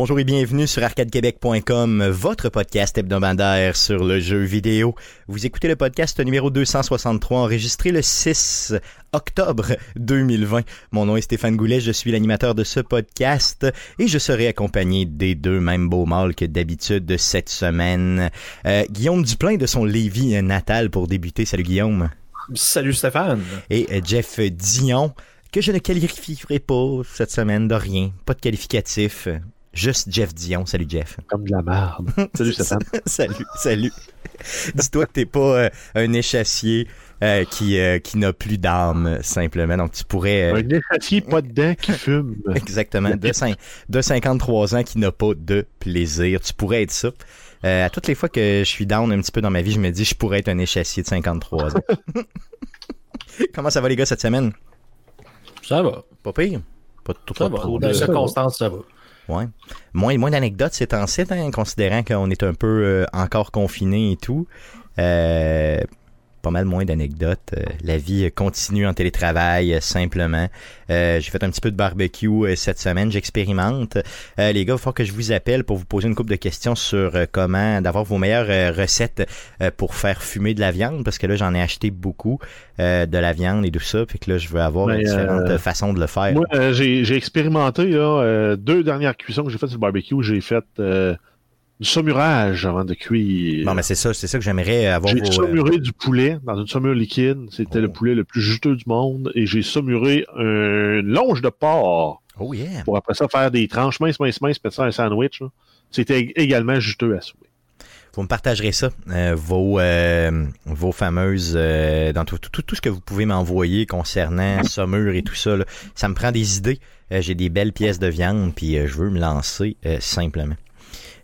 Bonjour et bienvenue sur arcadequebec.com, votre podcast hebdomadaire sur le jeu vidéo. Vous écoutez le podcast numéro 263 enregistré le 6 octobre 2020. Mon nom est Stéphane Goulet, je suis l'animateur de ce podcast et je serai accompagné des deux mêmes beaux mâles que d'habitude de cette semaine. Euh, Guillaume Duplain de son Lévis natal pour débuter. Salut Guillaume. Salut Stéphane. Et euh, Jeff Dion que je ne qualifierai pas cette semaine de rien, pas de qualificatif. Juste Jeff Dion. Salut Jeff. Comme de la merde. Salut Stéphane. salut, salut. Dis-toi que t'es pas euh, un échassier euh, qui, euh, qui n'a plus d'âme, simplement. Donc tu pourrais... Un échassier pas de dents qui fume. Exactement. De, de 53 ans qui n'a pas de plaisir. Tu pourrais être ça. à toutes les fois que je suis down un petit peu dans ma vie, je me dis je pourrais être un échassier de 53 ans. Comment ça va les gars cette semaine? Ça va. Pas pire? Pas tout ça va. Dans les circonstances, ça va. Moins, moins d'anecdotes ces temps-ci, hein, considérant qu'on est un peu euh, encore confiné et tout. Euh, pas mal moins d'anecdotes. Euh, la vie continue en télétravail euh, simplement. Euh, j'ai fait un petit peu de barbecue cette semaine. J'expérimente. les gars, il faut que je vous appelle pour vous poser une couple de questions sur comment d'avoir vos meilleures recettes pour faire fumer de la viande parce que là j'en ai acheté beaucoup de la viande et tout ça. Puis que là je veux avoir ben, différentes façons de le faire. Moi, j'ai expérimenté là, deux dernières cuissons que j'ai faites sur le barbecue. J'ai fait du saumurage avant de cuire. Non, mais c'est ça, c'est ça que j'aimerais avoir. J'ai saumuré du poulet dans une saumure liquide. C'était le oh. poulet le plus juteux du monde. Et j'ai saumuré une longe de porc. Oh yeah. Pour après ça faire des tranches minces, minces, minces, mettre ça un sandwich. C'était également juteux à souhait. Vous me partagerez ça, euh, vos, euh, vos fameuses, euh, dans tout, tout, tout, ce que vous pouvez m'envoyer concernant saumure et tout ça. Là. Ça me prend des idées. J'ai des belles pièces de viande, puis je veux me lancer simplement.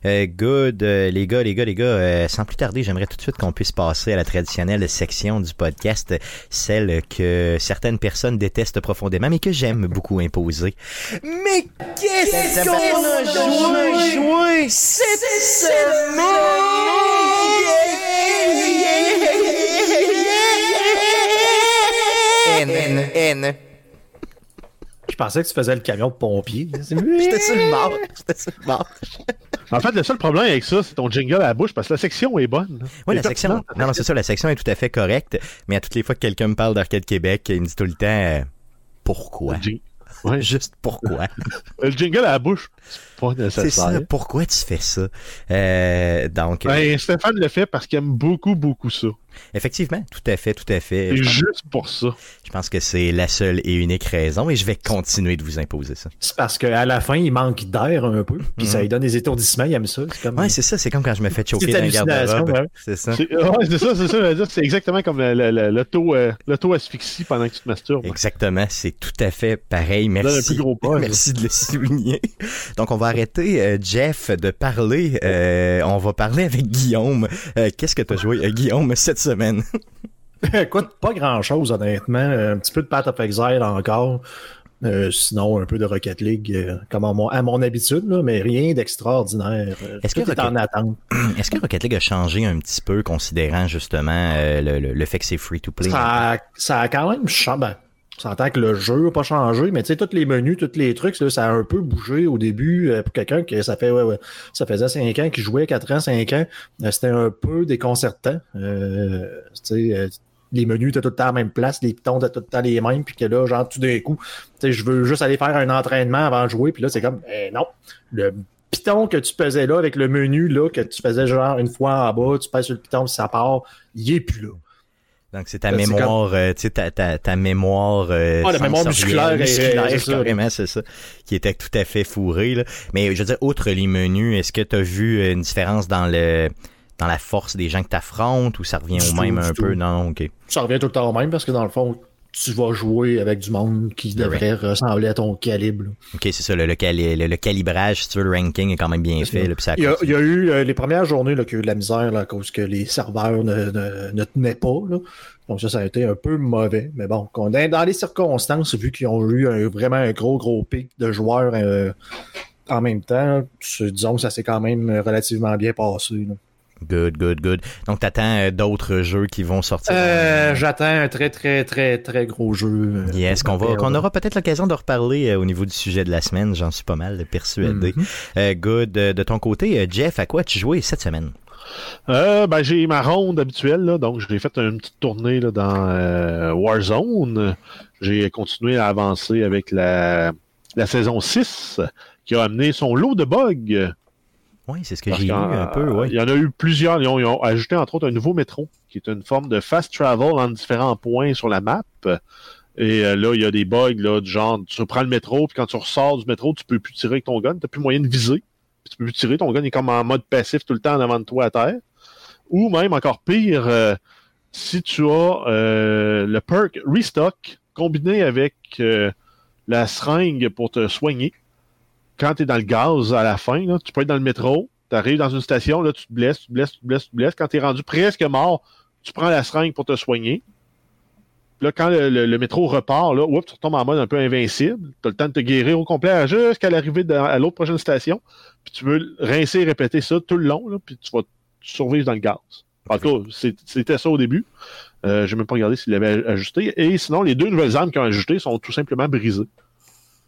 Euh, good, euh, les gars, les gars, les gars, euh, sans plus tarder, j'aimerais tout de suite qu'on puisse passer à la traditionnelle section du podcast, celle que certaines personnes détestent profondément, mais que j'aime beaucoup imposer. Mais qu'est-ce qu'on a joué, cette N, N. Je pensais que tu faisais le camion de pompier. J'étais sur le bord. J'étais sur le bord. En fait, le seul problème avec ça, c'est ton jingle à la bouche parce que la section est bonne. Oui, la section. Non, non, c'est ça, la section est tout à fait correcte. Mais à toutes les fois que quelqu'un me parle d'Arcade Québec, il me dit tout le temps euh, pourquoi? Ouais. Juste pourquoi? le jingle à la bouche, pas nécessaire. C'est ça, pourquoi tu fais ça? Euh, donc. Ben, Stéphane le fait parce qu'il aime beaucoup, beaucoup ça. Effectivement, tout à fait, tout à fait. C'est juste pour ça. Je pense que c'est la seule et unique raison et je vais continuer de vous imposer ça. C'est parce qu'à la fin, il manque d'air un peu, puis ça mhm. lui donne des étourdissements, il aime ça. C'est comme... Ouais, c'est ça, c'est comme quand je me fais choquer dans le garde-robe. C'est ça. Ouais, c'est ça, c'est ça. C'est exactement comme euh, l'auto-asphyxie pendant que tu te masturbes. Exactement, c'est tout à fait pareil. Merci. Merci de le souligner. Donc, on va arrêter, euh, Jeff, de parler. Euh, on va parler avec Guillaume. Qu'est-ce que tu as joué, Guillaume, cette semaine? Écoute, pas grand-chose, honnêtement. Un petit peu de Path of Exile encore. Euh, sinon, un peu de Rocket League, euh, comme à mon, habitude, mais rien d'extraordinaire. Euh, est-ce que Rocket... en attente. Est-ce que Rocket League a changé un petit peu, considérant justement le, fait que c'est free to play? Ça, ça a quand même changé. Ben, s'entend que le jeu n'a pas changé, mais tu sais, tous les menus, tous les trucs, là, ça a un peu bougé au début euh, pour quelqu'un que ça fait ouais, ouais, ça faisait 5 ans qu'il jouait, 4 ans, 5 ans. Euh, c'était un peu déconcertant. Euh, sais, les menus étaient tout le temps à la même place, les pitons étaient tout le temps les mêmes, puis que là, genre, tout d'un coup, tu sais, je veux juste aller faire un entraînement avant de jouer, puis là, c'est comme, eh, non, le piton que tu faisais là avec le menu là que tu faisais genre une fois en bas, tu passes sur le piton, puis ça part, il est plus là. Donc c'est ta, mémoire, euh, tu sais, ta, mémoire, euh, la mémoire musculaire, musculaire carrément, c'est ça, qui était tout à fait fourrée. Là. Mais je veux dire, outre les menus, est-ce que tu as vu une différence dans le dans la force des gens que tu affrontes ou ça revient au même un peu? Non, ok. Ça revient tout le temps au même parce que dans le fond, tu vas jouer avec du monde qui devrait ressembler à ton calibre. OK, c'est ça. Le, le, calibrage, si tu veux, le ranking est quand même bien fait. Là, il, y a, eu euh, les premières journées qu'il y a eu de la misère là, à cause que les serveurs ne, ne, tenaient pas. Là. Donc ça, ça a été un peu mauvais. Mais bon, dans les circonstances, vu qu'ils ont eu un, vraiment un gros, gros pic de joueurs euh, en même temps, disons que ça s'est quand même relativement bien passé. Good, good, good. Donc, t'attends euh, d'autres jeux qui vont sortir? Euh, J'attends un très, très, très, très gros jeu. euh, Yes, qu'on va, qu'on aura peut-être l'occasion de reparler au niveau du sujet de la semaine. J'en suis pas mal persuadé. Mhm. Euh, good. De ton côté, Jeff, à quoi as-tu joué cette semaine? Euh, ben, j'ai ma ronde habituelle, là, donc j'ai fait une petite tournée là, dans euh, Warzone. J'ai continué à avancer avec la, la saison 6 qui a amené son lot de bugs. Oui, c'est ce que j'ai qu'en- un peu, ouais. Il y en a eu plusieurs. Ils ont, ils ont ajouté entre autres un nouveau métro qui est une forme de fast travel en différents points sur la map. Et euh, là, il y a des bugs là, du genre, tu prends le métro, puis quand tu ressors du métro, tu peux plus tirer avec ton gun, tu n'as plus moyen de viser. Puis tu peux plus tirer, ton gun est comme en mode passif tout le temps en avant de toi à terre. Ou même encore pire, euh, si tu as euh, le perk Restock combiné avec euh, la seringue pour te soigner, quand tu es dans le gaz à la fin, tu peux être dans le métro, tu arrives dans une station, tu te blesses, tu te blesses, tu te blesses, tu te blesses. Quand tu es rendu presque mort, tu prends la seringue pour te soigner. Puis là, quand le, métro repart, là, tu retombes en mode un peu invincible. Tu as le temps de te guérir au complet jusqu'à l'arrivée à l'autre prochaine station. Puis tu veux rincer et répéter ça tout le long, puis tu vas survivre dans le gaz. En tout cas, c'était ça au début. Euh, J'ai même pas regardé s'il l'avait ajusté. Et sinon, les deux nouvelles armes qu'ils ont ajoutées sont tout simplement brisées.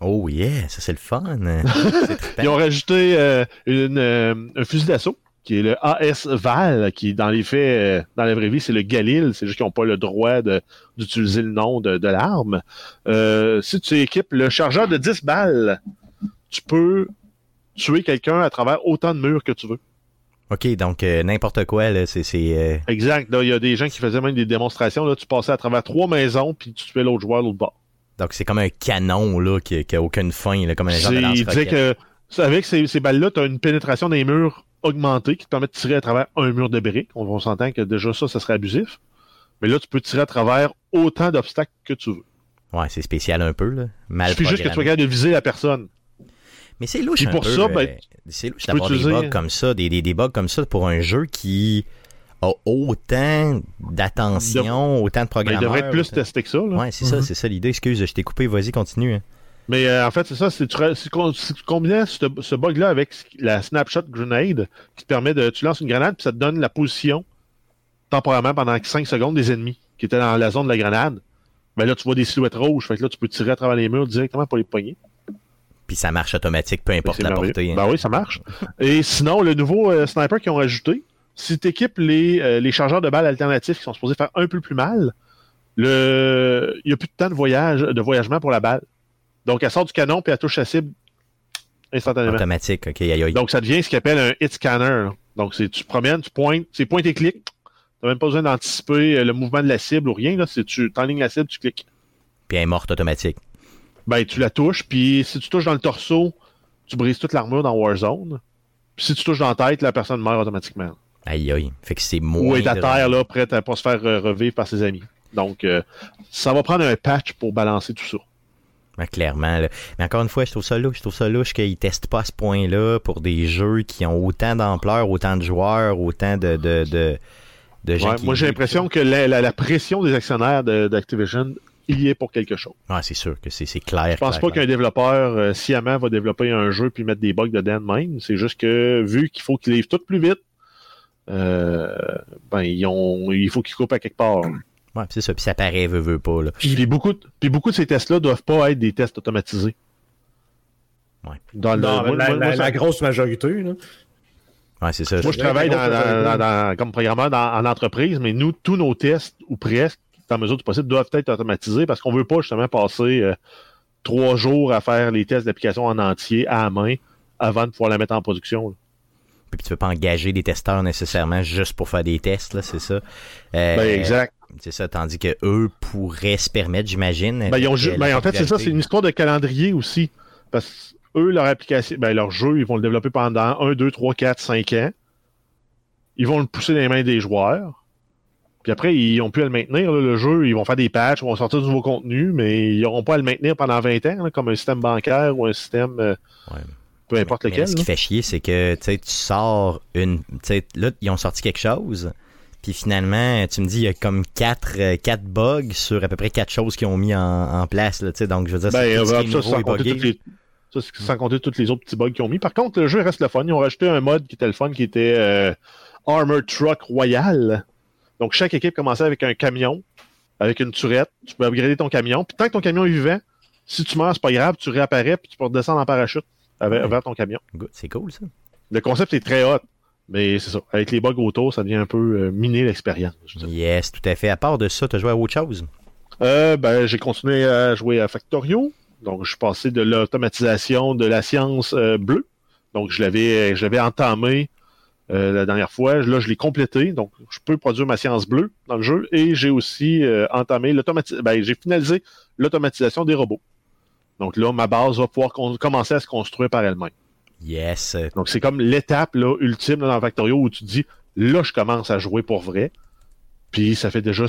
Oh yeah, ça c'est le fun. Ils ont rajouté euh, une, euh, un fusil d'assaut qui est le AS Val, qui dans les faits, euh, dans la vraie vie, c'est le Galil. C'est juste qu'ils n'ont pas le droit d'utiliser le nom de, de l'arme. Si tu équipes le chargeur de 10 balles, tu peux tuer quelqu'un à travers autant de murs que tu veux. OK, donc euh, n'importe quoi, là, c'est... euh, Exact. Là, Il y a des gens qui faisaient même des démonstrations. Là, tu passais à travers trois maisons, puis tu tuais l'autre joueur à l'autre bord. Donc c'est comme un canon, là, qui, qui a aucune fin, là, comme un genre de C'est- Il disait que avec ces, ces balles-là, tu as une pénétration des murs augmentée qui te permet de tirer à travers un mur de briques. On, on s'entend que déjà ça, ça serait abusif. Mais là, tu peux tirer à travers autant d'obstacles que tu veux. Ouais, c'est spécial un peu, là. Il Mal suffit juste que tu sois capable de viser la personne. Mais c'est louche Puis un pour peu, ça, euh, ben, c'est louche d'avoir des utiliser- bugs comme ça, des, des, des bugs comme ça pour un jeu qui a autant d'attention, autant de programmeurs. il devrait être plus autant- testé que ça. là. Ouais, c'est ça, Mhm. c'est ça l'idée. Excuse, je t'ai coupé, vas-y, continue. hein. Mais euh, en fait, c'est ça. C'est tu, ra- si tu- tu combinais ce, ce bug-là avec la snapshot grenade, qui te permet de. Tu lances une grenade, puis ça te donne la position temporairement pendant 5 secondes des ennemis qui étaient dans la zone de la grenade. Ben là, tu vois des silhouettes rouges. Fait que là, tu peux tirer à travers les murs directement pour les poigner. Puis ça marche automatique, peu importe la portée. hein. Ben oui, ça marche. Et sinon, le nouveau euh, sniper qu'ils ont rajouté, si tu équipes les, euh, les chargeurs de balles alternatifs qui sont supposés faire un peu plus mal, le... il n'y a plus de temps de voyage, de voyagement pour la balle. Donc, elle sort du canon puis elle touche la cible instantanément. Automatique, ok, aïe aïe. Donc, ça devient ce qu'on appelle un hit scanner. Donc, c'est tu promènes, tu pointes, c'est point et clic. Tu n'as même pas besoin d'anticiper euh, le mouvement de la cible ou rien. Là. C'est tu enlignes la cible, tu cliques. Puis elle est morte automatique. Ben, tu la touches, puis si tu touches dans le torseau, tu brises toute l'armure dans Warzone. Puis si tu touches dans la tête, la personne meurt automatiquement. Aïe aïe. Fait que c'est Ou est à terre, là, prête à pas se faire euh, revivre par ses amis. Donc, euh, ça va prendre un patch pour balancer tout ça. Ben, clairement. là. Mais encore une fois, je trouve ça louche. Je trouve ça louche qu'ils testent pas à ce point-là pour des jeux qui ont autant d'ampleur, autant de joueurs, autant de, de, de, de gens Ouais, qui moi, j'ai l'impression que la, la- la pression des actionnaires d'Activision il y est pour quelque chose. C'est sûr que c'est clair. Je pense clair, pas qu'un développeur euh, sciemment va développer un jeu puis mettre des bugs dedans de même. C'est juste que vu qu'il faut qu'ils livrent tout plus vite, ben ils ont, il faut qu'ils coupent à quelque part. Ouais, c'est ça. Puis ça paraît, veut, veut pas. Là. Puis beaucoup, de- puis beaucoup de ces tests-là doivent pas être des tests automatisés. Ouais. Dans le- Non, moi- la, moi- la- moi, ça- la grosse majorité. Là. Ouais, c'est ça. Moi, je travaille la dans, grosse dans- majorité. dans- dans- comme programmeur dans- en entreprise, mais nous, tous nos tests, ou presque, dans mesure du possible, doivent être automatisés parce qu'on veut pas justement passer euh, trois jours à faire les tests d'application en entier à la main avant de pouvoir la mettre en production. là. Puis tu peux pas engager des testeurs nécessairement juste pour faire des tests, là, c'est ça. Euh, Ben, exact. C'est ça, tandis que eux pourraient se permettre, j'imagine. Ben, ils ont euh, ben, en fait, c'est ça, c'est une histoire de calendrier aussi. Parce que eux, leur application, ben, leur jeu, ils vont le développer pendant 1, 2, 3, 4, 5 ans. Ils vont le pousser dans les mains des joueurs. Puis après, ils n'ont plus à le maintenir, là, le jeu. Ils vont faire des patchs, ils vont sortir du nouveau contenu, mais ils n'auront pas à le maintenir pendent 20 ans, là, comme un système bancaire ou un système, euh, Ouais. Peu importe Mais lequel. ce qui fait chier, c'est que tu sors une. Là, ils ont sorti quelque chose. Puis finalement, tu me dis, il y a comme quatre, euh, quatre bugs sur à peu près quatre choses qu'ils ont mis en, en place. Là, donc, je veux dire, Ben, c'est euh, ça, nouveau sans compter, les, ça, c'est sans compter tous les autres petits bugs qu'ils ont mis. Par contre, le jeu reste le fun. Ils ont rajouté un mode qui était le fun, qui était euh, Armored Truck Royal. Donc, chaque équipe commençait avec un camion, avec une turette. Tu peux upgrader ton camion. Puis, tant que ton camion est vivant, si tu meurs, c'est pas grave, tu réapparais, puis tu peux redescendre en parachute avec, Ouais. vers ton camion. C'est cool, ça. Le concept est très hot. Mais c'est ça. Avec les bugs autour, ça devient un peu euh, miner l'expérience. Yes, tout à fait. À part de ça, t'as joué à autre chose? Euh, ben, j'ai continué à jouer à Factorio. Donc, je suis passé de l'automatisation de la science euh, bleue. Donc, je l'avais, je l'avais entamé la dernière fois. Là, je l'ai complété. Donc, je peux produire ma science bleue dans le jeu. Et j'ai aussi entamé l'automatisation. Ben, j'ai finalisé l'automatisation des robots. Donc là, ma base va pouvoir commencer à se construire par elle-même. Yes. Donc, c'est comme l'étape là, ultime là, dans Factorio où tu te dis, là, je commence à jouer pour vrai. Puis, ça fait déjà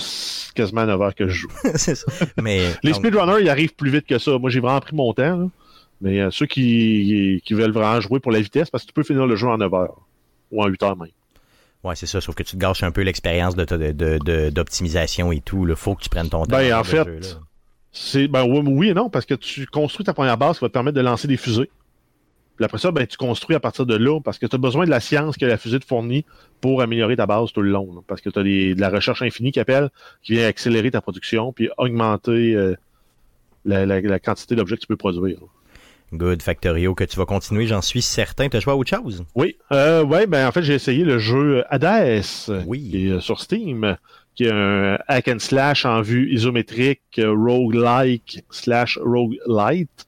quasiment 9 heures que je joue. c'est ça. Mais. Les donc, speedrunners, ils arrivent plus vite que ça. Moi, j'ai vraiment pris mon temps. là. Mais euh, ceux qui, qui veulent vraiment jouer pour la vitesse, parce que tu peux finir le jeu en 9 heures. Ou en 8 heures même. Ouais, c'est ça. Sauf que tu te gâches un peu l'expérience de, de- de- de- d'optimisation et tout. Il faut que tu prennes ton temps. Ben, en fait, jeu. C'est ben oui, et non, parce que tu construis ta première base qui va te permettre de lancer des fusées. Puis après ça, ben, tu construis à partir de là, parce que tu as besoin de la science que la fusée te fournit pour améliorer ta base tout le long. là. parce que tu as de la recherche infinie qui appelle, qui vient accélérer ta production, puis augmenter euh, la, la- la quantité d'objets que tu peux produire. Good Factorio, que tu vas continuer, j'en suis certain. T'as joué à autre chose? Oui, euh, ouais, ben en fait j'ai essayé le jeu Hades, Oui. qui est euh, sur Steam, un hack and slash en vue isométrique, euh, roguelike slash roguelite.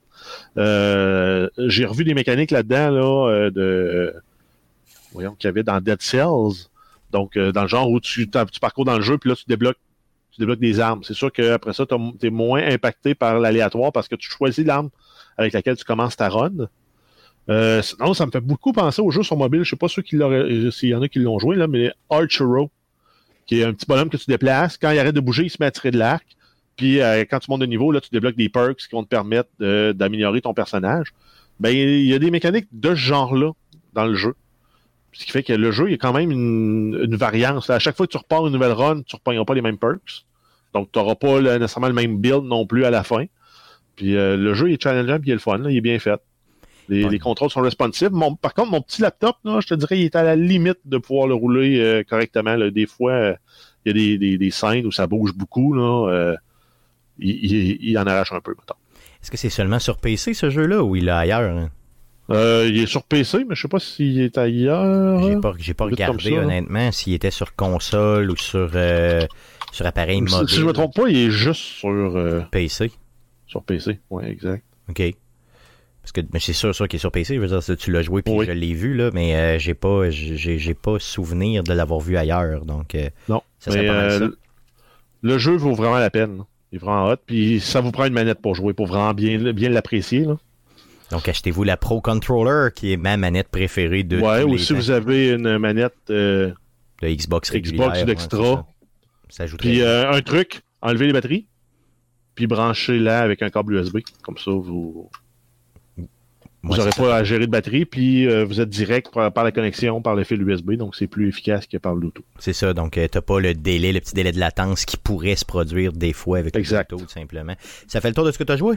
Euh, j'ai revu des mécaniques là-dedans là, euh, de voyons qu'il y avait dans Dead Cells. Donc dans le genre où tu, parcours dans le jeu puis là tu débloques tu débloques des armes. C'est sûr qu'après ça, tu es moins impacté par l'aléatoire parce que tu choisis l'arme avec laquelle tu commences ta run. Ça me fait beaucoup penser au jeu sur mobile. Je sais pas ceux qui s'il y en a qui l'ont joué, là, mais Archero, qui est un petit bonhomme que tu déplaces. Quand il arrête de bouger, il se met à tirer de l'arc. Puis euh, quand tu montes de niveau, là, tu débloques des perks qui vont te permettre d'améliorer ton personnage. Ben, il y a des mécaniques de ce genre-là dans le jeu. Ce qui fait que le jeu, il y a quand même une, variance. À chaque fois que tu repars une nouvelle run, tu ne repogneras pas les mêmes perks. Donc, tu n'auras pas nécessairement le même build non plus à la fin. Puis euh, le jeu il est challengeant puis il est le fun, il est bien fait. Les, Ouais. les contrôles sont responsives. Mon- par contre, mon petit laptop, là, je te dirais, il est à la limite de pouvoir le rouler euh, correctement. là. Des fois, euh, il y a des, des, des scènes où ça bouge beaucoup. Là, euh, il, il- il en arrache un peu, mettons. Est-ce que c'est seulement sur PC ce jeu-là ou il est ailleurs? hein? Il est sur PC, mais je sais pas s'il est ailleurs. J'ai pas, j'ai pas regardé ça, honnêtement s'il était sur console ou sur, sur appareil Si, mobile. si je me trompe pas, il est juste sur, PC. sur PC. Oui, exact. OK. Parce que c'est sûr, sûr qu'il est sur PC. Je veux dire, ça, tu l'as joué puis Oui. je l'ai vu, là, mais euh, j'ai pas j'ai, pas souvenir de l'avoir vu ailleurs. Donc euh, Non. ça serait Mais, pas mal ça. euh, le jeu vaut vraiment la peine. Il est vraiment hot. Puis ça vous prend une manette pour jouer, pour vraiment bien, bien l'apprécier. Donc achetez-vous la Pro Controller qui est ma manette préférée de ouais, ou si vous avez une manette euh, de Xbox régulière. Xbox ouais, d'extra. ajoute Puis euh, un truc, enlevez les batteries, puis branchez-la avec un câble USB. Comme ça, vous vous n'aurez pas à gérer de batterie, puis euh, vous êtes direct par, par la connexion, par le fil USB, donc c'est plus efficace que par Bluetooth. C'est ça, donc euh, t'as pas le délai, le petit délai de latence qui pourrait se produire des fois avec le Bluetooth, simplement. Ça fait le tour de ce que tu as joué?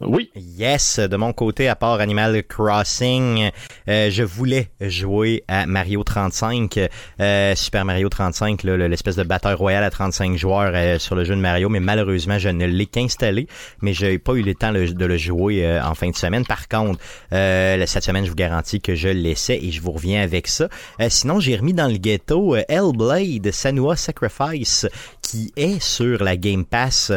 Oui, Yes, de mon côté, à part Animal Crossing, euh, je voulais jouer à Mario 35, euh, Super Mario 35, là, le- l'espèce de batteur royal à 35 joueurs euh, sur le jeu de Mario, mais malheureusement, je ne l'ai qu'installé, mais j'ai pas eu le temps de le jouer euh, en fin de semaine. Par contre, euh, cette semaine, je vous garantis que je l'essaie et je vous reviens avec ça. Euh, sinon, j'ai remis dans le ghetto Hellblade Sanua Sacrifice, qui est sur la Game Pass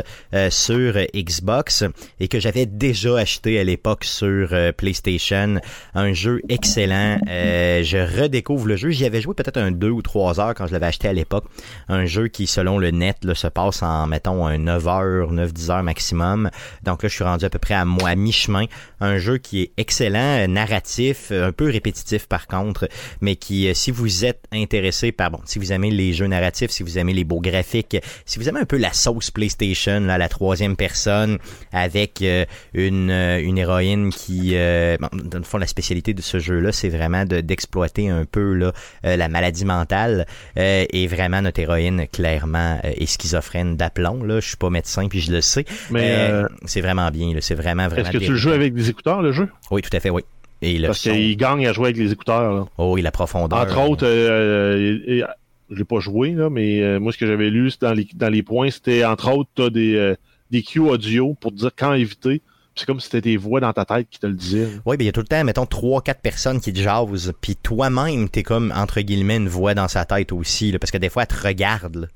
sur Xbox et que j'avais déjà acheté à l'époque sur euh, PlayStation. Un jeu excellent. Euh, je redécouvre le jeu. J'y avais joué peut-être un 2 ou 3 heures quand je l'avais acheté à l'époque. Un jeu qui, selon le net, se passe en, mettons, un 9 heures, 9-10 heures maximum. Donc là, je suis rendu à peu près à, à mi-chemin. Un jeu qui est excellent, euh, narratif, un peu répétitif par contre, mais qui, si vous êtes intéressé par, bon, si vous aimez les jeux narratifs, si vous aimez les beaux graphiques, si vous aimez un peu la sauce PlayStation, la troisième personne, avec une, euh, une héroïne qui, euh, bon, dans le fond, la spécialité de ce jeu-là, c'est vraiment de- d'exploiter un peu là, euh, la maladie mentale. et vraiment, notre héroïne, clairement, est schizophrène d'aplomb. Là. Je suis pas médecin, puis je le sais. mais c'est vraiment bien. C'est vraiment, vraiment est-ce que tu le joues avec des écouteurs, le jeu? Oui, tout à fait, oui. Et le Parce qu'il gagne à jouer avec les écouteurs. là. Oh, et la profondeur. Entre autres, euh, je l'ai pas joué, là, mais euh, moi, ce que j'avais lu dans les, dans les points, c'était entre autres, tu as des, des cues audio pour te dire quand éviter. C'est comme si c'était tes voix dans ta tête qui te le disaient. Oui, ben il y a tout le temps, mettons, trois, quatre personnes qui te jasent, puis toi-même, t'es comme, entre guillemets, une voix dans sa tête aussi, parce que des fois, elle te regarde.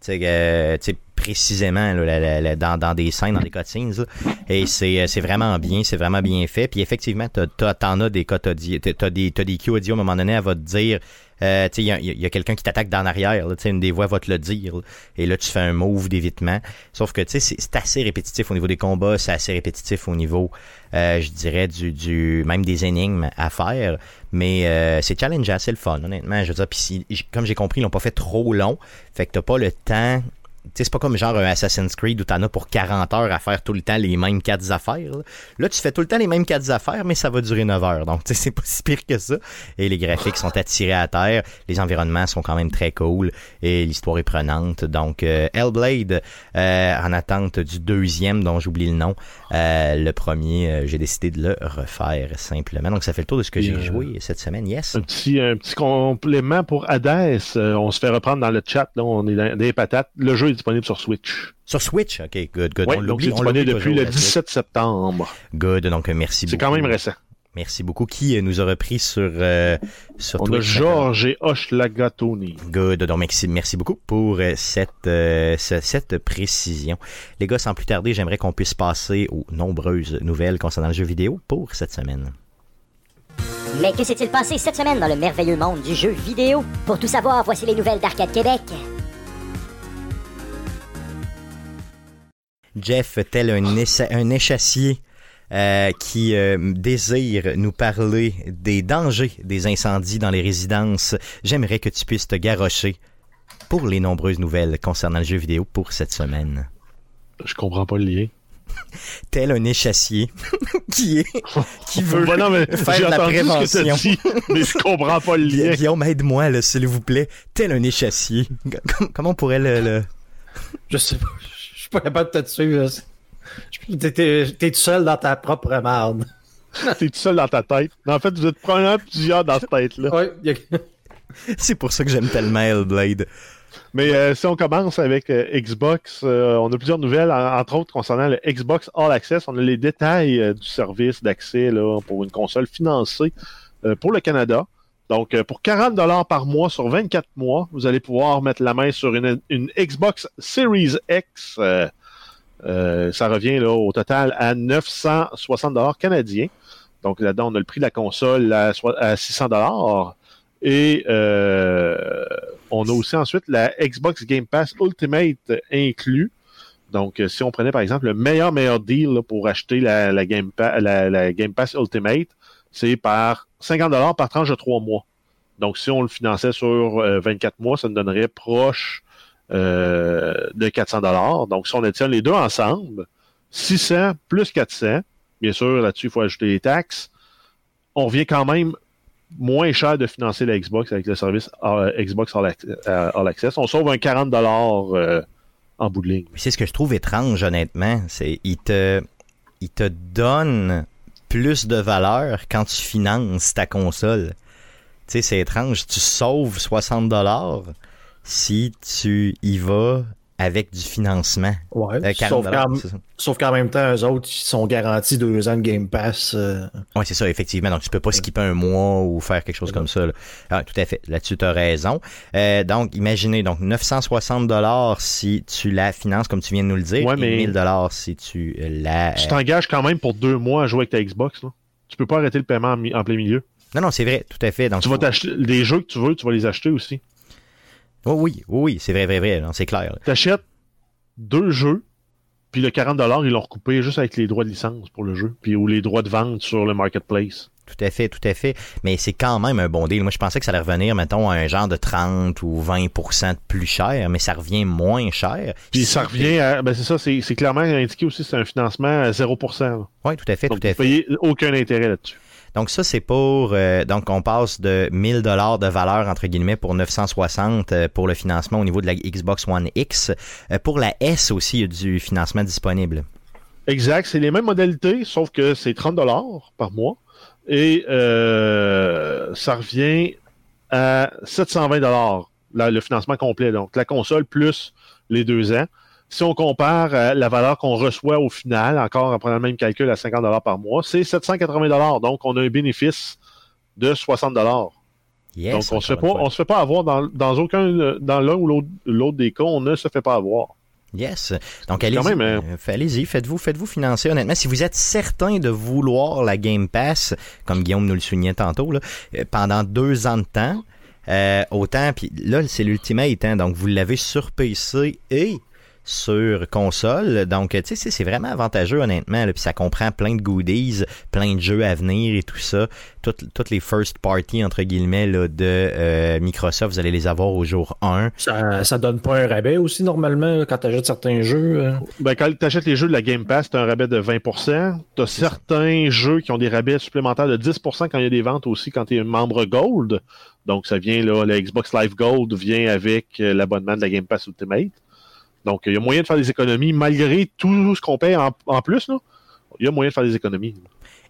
Tu euh, précisément, là, dans, des scènes, dans des cutscenes, et c'est, euh, c'est vraiment bien, c'est vraiment bien fait, puis effectivement, t'en as des des, t'as des cues audio, à un moment donné, elle va te dire, euh, il y a, quelqu'un qui t'attaque d'en arrière, une des voix va te le dire, et là, tu fais un move d'évitement, sauf que, c'est, assez répétitif au niveau des combats, c'est assez répétitif au niveau, euh, je dirais, du, même des énigmes à faire. Mais euh, c'est challengeant, c'est le fun, honnêtement. Je veux dire, si- comme j'ai compris, ils l'ont pas fait trop long. Fait que t'as pas le temps. C'est pas comme genre un Assassin's Creed où t'en as pour 40 heures à faire tout le temps les mêmes quatre affaires. Là, Là, tu fais tout le temps les mêmes quatre affaires, mais ça va durer 9 heures. Donc, c'est pas si pire que ça. Et les graphiques sont attirés à terre. Les environnements sont quand même très cool. Et l'histoire est prenante. Donc, euh, Hellblade, euh, en attente du deuxième, dont j'oublie le nom. Euh, le premier, euh, j'ai décidé de le refaire simplement. Donc, ça fait le tour de ce que j'ai euh, joué cette semaine. Yes. Un petit, un petit complément pour Hades. euh, on se fait reprendre dans le chat. Là, on est dans des patates. Le jeu est disponible sur Switch. Sur Switch, ok, good, good. Ouais, on donc l'oublie, on disponible depuis toujours, le la Switch. 17 septembre. Good, donc euh, merci beaucoup. C'est quand même récent. Merci beaucoup. Qui euh, nous a repris sur, euh, sur On a Twitch? Georges et Hochelagatoni. Good. Donc, merci, merci beaucoup pour euh, cette, euh, ce- cette précision. Les gars, sans plus tarder, j'aimerais qu'on puisse passer aux nombreuses nouvelles concernant le jeu vidéo pour cette semaine. Mais que s'est-il passé cette semaine dans le merveilleux monde du jeu vidéo? Pour tout savoir, voici les nouvelles d'Arcade Québec. Jeff, tel un, un échassier euh, qui euh, désire nous parler des dangers des incendies dans les résidences, j'aimerais que tu puisses te garrocher pour les nombreuses nouvelles concernant le jeu vidéo pour cette semaine. Je comprends pas le lien. Tel un échassier qui est qui veut non, mais faire la prévention. dit, mais je comprends pas le lien. Guillaume, aide-moi, s'il vous plaît. Tel un échassier. Com- Comment on pourrait le... le- Je sais pas. Je suis pas capable de te suivre. T'es, tout seul dans ta propre merde. T'es tout seul dans ta tête. En fait, vous êtes probablement plusieurs dans cette tête-là. Ouais, a- C'est pour ça que j'aime tellement Hellblade. Mais euh, si on commence avec euh, Xbox, euh, on a plusieurs nouvelles, en- entre autres concernant le Xbox All Access. On a les détails euh, du service d'accès pour une console financée euh, pour le Canada. Donc, euh, pour 40 dollars par mois sur 24 mois, vous allez pouvoir mettre la main sur une, Xbox Series X. Euh, euh, ça revient au total à 960 dollars canadiens. Donc là-dedans, on a le prix de la console à, soi- à 600 dollars. Et on a aussi ensuite la Xbox Game Pass Ultimate inclus. Donc, si on prenait par exemple le meilleur, meilleur deal pour acheter la Game Pass Ultimate, c'est par 50$ par tranche de 3 mois. Donc, si on le finançait sur euh, 24 mois, ça nous donnerait proche euh, de 400$. Donc, si on additionne les deux ensemble, 600 plus 400, bien sûr, là-dessus, il faut ajouter les taxes, on revient quand même moins cher de financer la Xbox avec le service euh, Xbox All, Ac- euh, All Access. On sauve un 40 euh, en bout de ligne. C'est ce que je trouve étrange, honnêtement. C'est il te, il te donne plus de valeur quand tu finances ta console. Tu sais, c'est étrange. Tu sauves 60 dollars si tu y vas avec du financement. ouais. Euh, 40 sauf, qu'en, c'est ça. sauf qu'en même temps, eux autres, ils sont garantis deux ans de Game Pass. euh, Oui, c'est ça, effectivement. Donc, tu peux pas skipper un mois ou faire quelque chose comme ça. là. Ah, tout à fait. Là-dessus, tu as raison. Euh, donc, imaginez, donc 960 dollars si tu la finances, comme tu viens de nous le dire, Ouais, et mais- 1000 dollars si tu la... Tu t'engages quand même pour deux mois à jouer avec ta Xbox. Là. Tu peux pas arrêter le paiement en, mi- en plein milieu. Non, non, c'est vrai, tout à fait. Donc, Tu vas t'acheter les jeux que tu veux, tu vas les acheter aussi. Oh, oui, oui, oui, c'est vrai, vrai, vrai. C'est clair. là. Tu achètes deux jeux, puis le 40 ils l'ont recoupé juste avec les droits de licence pour le jeu, puis ou les droits de vente sur le marketplace. Tout à fait, tout à fait. Mais c'est quand même un bon deal. Moi, je pensais que ça allait revenir, mettons, à un genre de 30 ou 20% de plus cher, mais ça revient moins cher. Puis ça revient à. Ben c'est ça, c'est clairement indiqué aussi, c'est un financement à 0%. là. Oui, tout à fait, Donc, tout à vous fait. payez aucun intérêt là-dessus. Donc ça, c'est pour... euh, donc on passe de 1000 dollars de valeur, entre guillemets, pour 960 euh, pour le financement au niveau de la Xbox One X. Euh, pour la S aussi, il y a du financement disponible. Exact, c'est les mêmes modalités, sauf que c'est 30 par mois. Et euh, ça revient à 720 dollars le financement complet. Donc, la console plus les deux ans. Si on compare euh, la valeur qu'on reçoit au final, encore en prenant le même calcul à 50 dollars par mois, c'est 780 dollars. Donc, on a un bénéfice de 60 dollars. Donc, on ne se, fait pas, on se fait pas avoir dans, dans aucun, dans l'un ou l'autre des cas, on ne se fait pas avoir. Yes. Donc, allez-y. Euh, allez-y, faites-vous, faites-vous financer. Honnêtement, si vous êtes certain de vouloir la Game Pass, comme Guillaume nous le soulignait tantôt, là, euh, pendant deux ans de temps, euh, autant, puis là, c'est l'Ultimate, hein, donc vous l'avez sur PC et sur console. Donc, tu sais, c'est vraiment avantageux, honnêtement. Puis ça comprend plein de goodies, plein de jeux à venir et tout ça. Toutes, les first party, entre guillemets, là, de euh, Microsoft, vous allez les avoir au jour 1. Ça, ça donne pas un rabais aussi, normalement, quand tu achètes certains jeux? Euh? Ben, quand tu achètes les jeux de la Game Pass, tu as un rabais de 20%. Tu as certains jeux qui ont des rabais supplémentaires de 10% quand il y a des ventes aussi, quand tu es membre Gold. Donc, ça vient, là, le Xbox Live Gold vient avec euh, l'abonnement de la Game Pass Ultimate. Donc, il y a moyen de faire des économies malgré tout ce qu'on paye en, plus. Là, il y a moyen de faire des économies.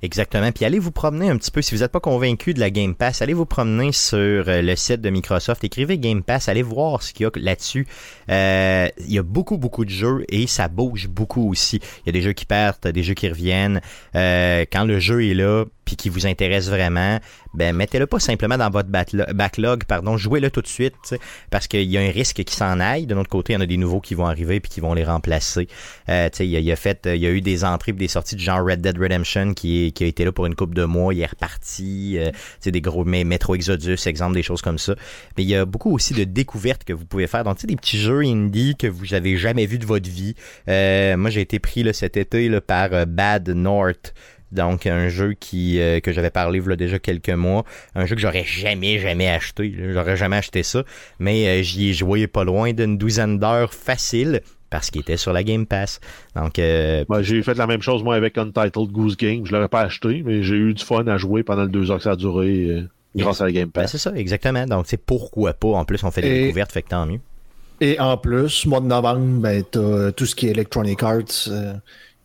Exactement. Puis allez vous promener un petit peu. Si vous n'êtes pas convaincu de la Game Pass, allez vous promener sur euh, le site de Microsoft. Écrivez Game Pass. Allez voir ce qu'il y a là-dessus. Euh, il y a beaucoup, beaucoup de jeux et ça bouge beaucoup aussi. Il y a des jeux qui perdent, des jeux qui reviennent. Euh, quand le jeu est là, puis qui vous intéresse vraiment, ben mettez-le pas simplement dans votre backlog, pardon, jouez-le tout de suite, parce qu'il y a un risque qui s'en aille. De notre côté, il y en a des nouveaux qui vont arriver puis qui vont les remplacer. Euh, il, y a, il, a fait, il y a eu des entrées et des sorties du genre Red Dead Redemption qui, qui a été là pour une coupe de mois, il est reparti. Euh, des gros Metro Exodus, exemple, des choses comme ça. Mais il y a beaucoup aussi de découvertes que vous pouvez faire. Donc, tu sais, des petits jeux indie que vous avez jamais vu de votre vie. Euh, moi, j'ai été pris là, cet été là, par euh, Bad North. Donc, un jeu qui euh, que j'avais parlé il y a déjà quelques mois. Un jeu que j'aurais jamais, jamais acheté. J'aurais jamais acheté ça. Mais euh, j'y ai joué pas loin d'une douzaine d'heures facile parce qu'il était sur la Game Pass. Donc, euh, j'ai fait la même chose moi avec Untitled Goose Game. Je l'aurais pas acheté, mais j'ai eu du fun à jouer pendant les deux heures que ça a duré grâce à la Game ben, Pass. c'est ça, exactement. Donc, c'est pourquoi pas. En plus, on fait des découvertes, fait que tant mieux. Et en plus, mois de novembre, ben, t'as tout ce qui est Electronic Arts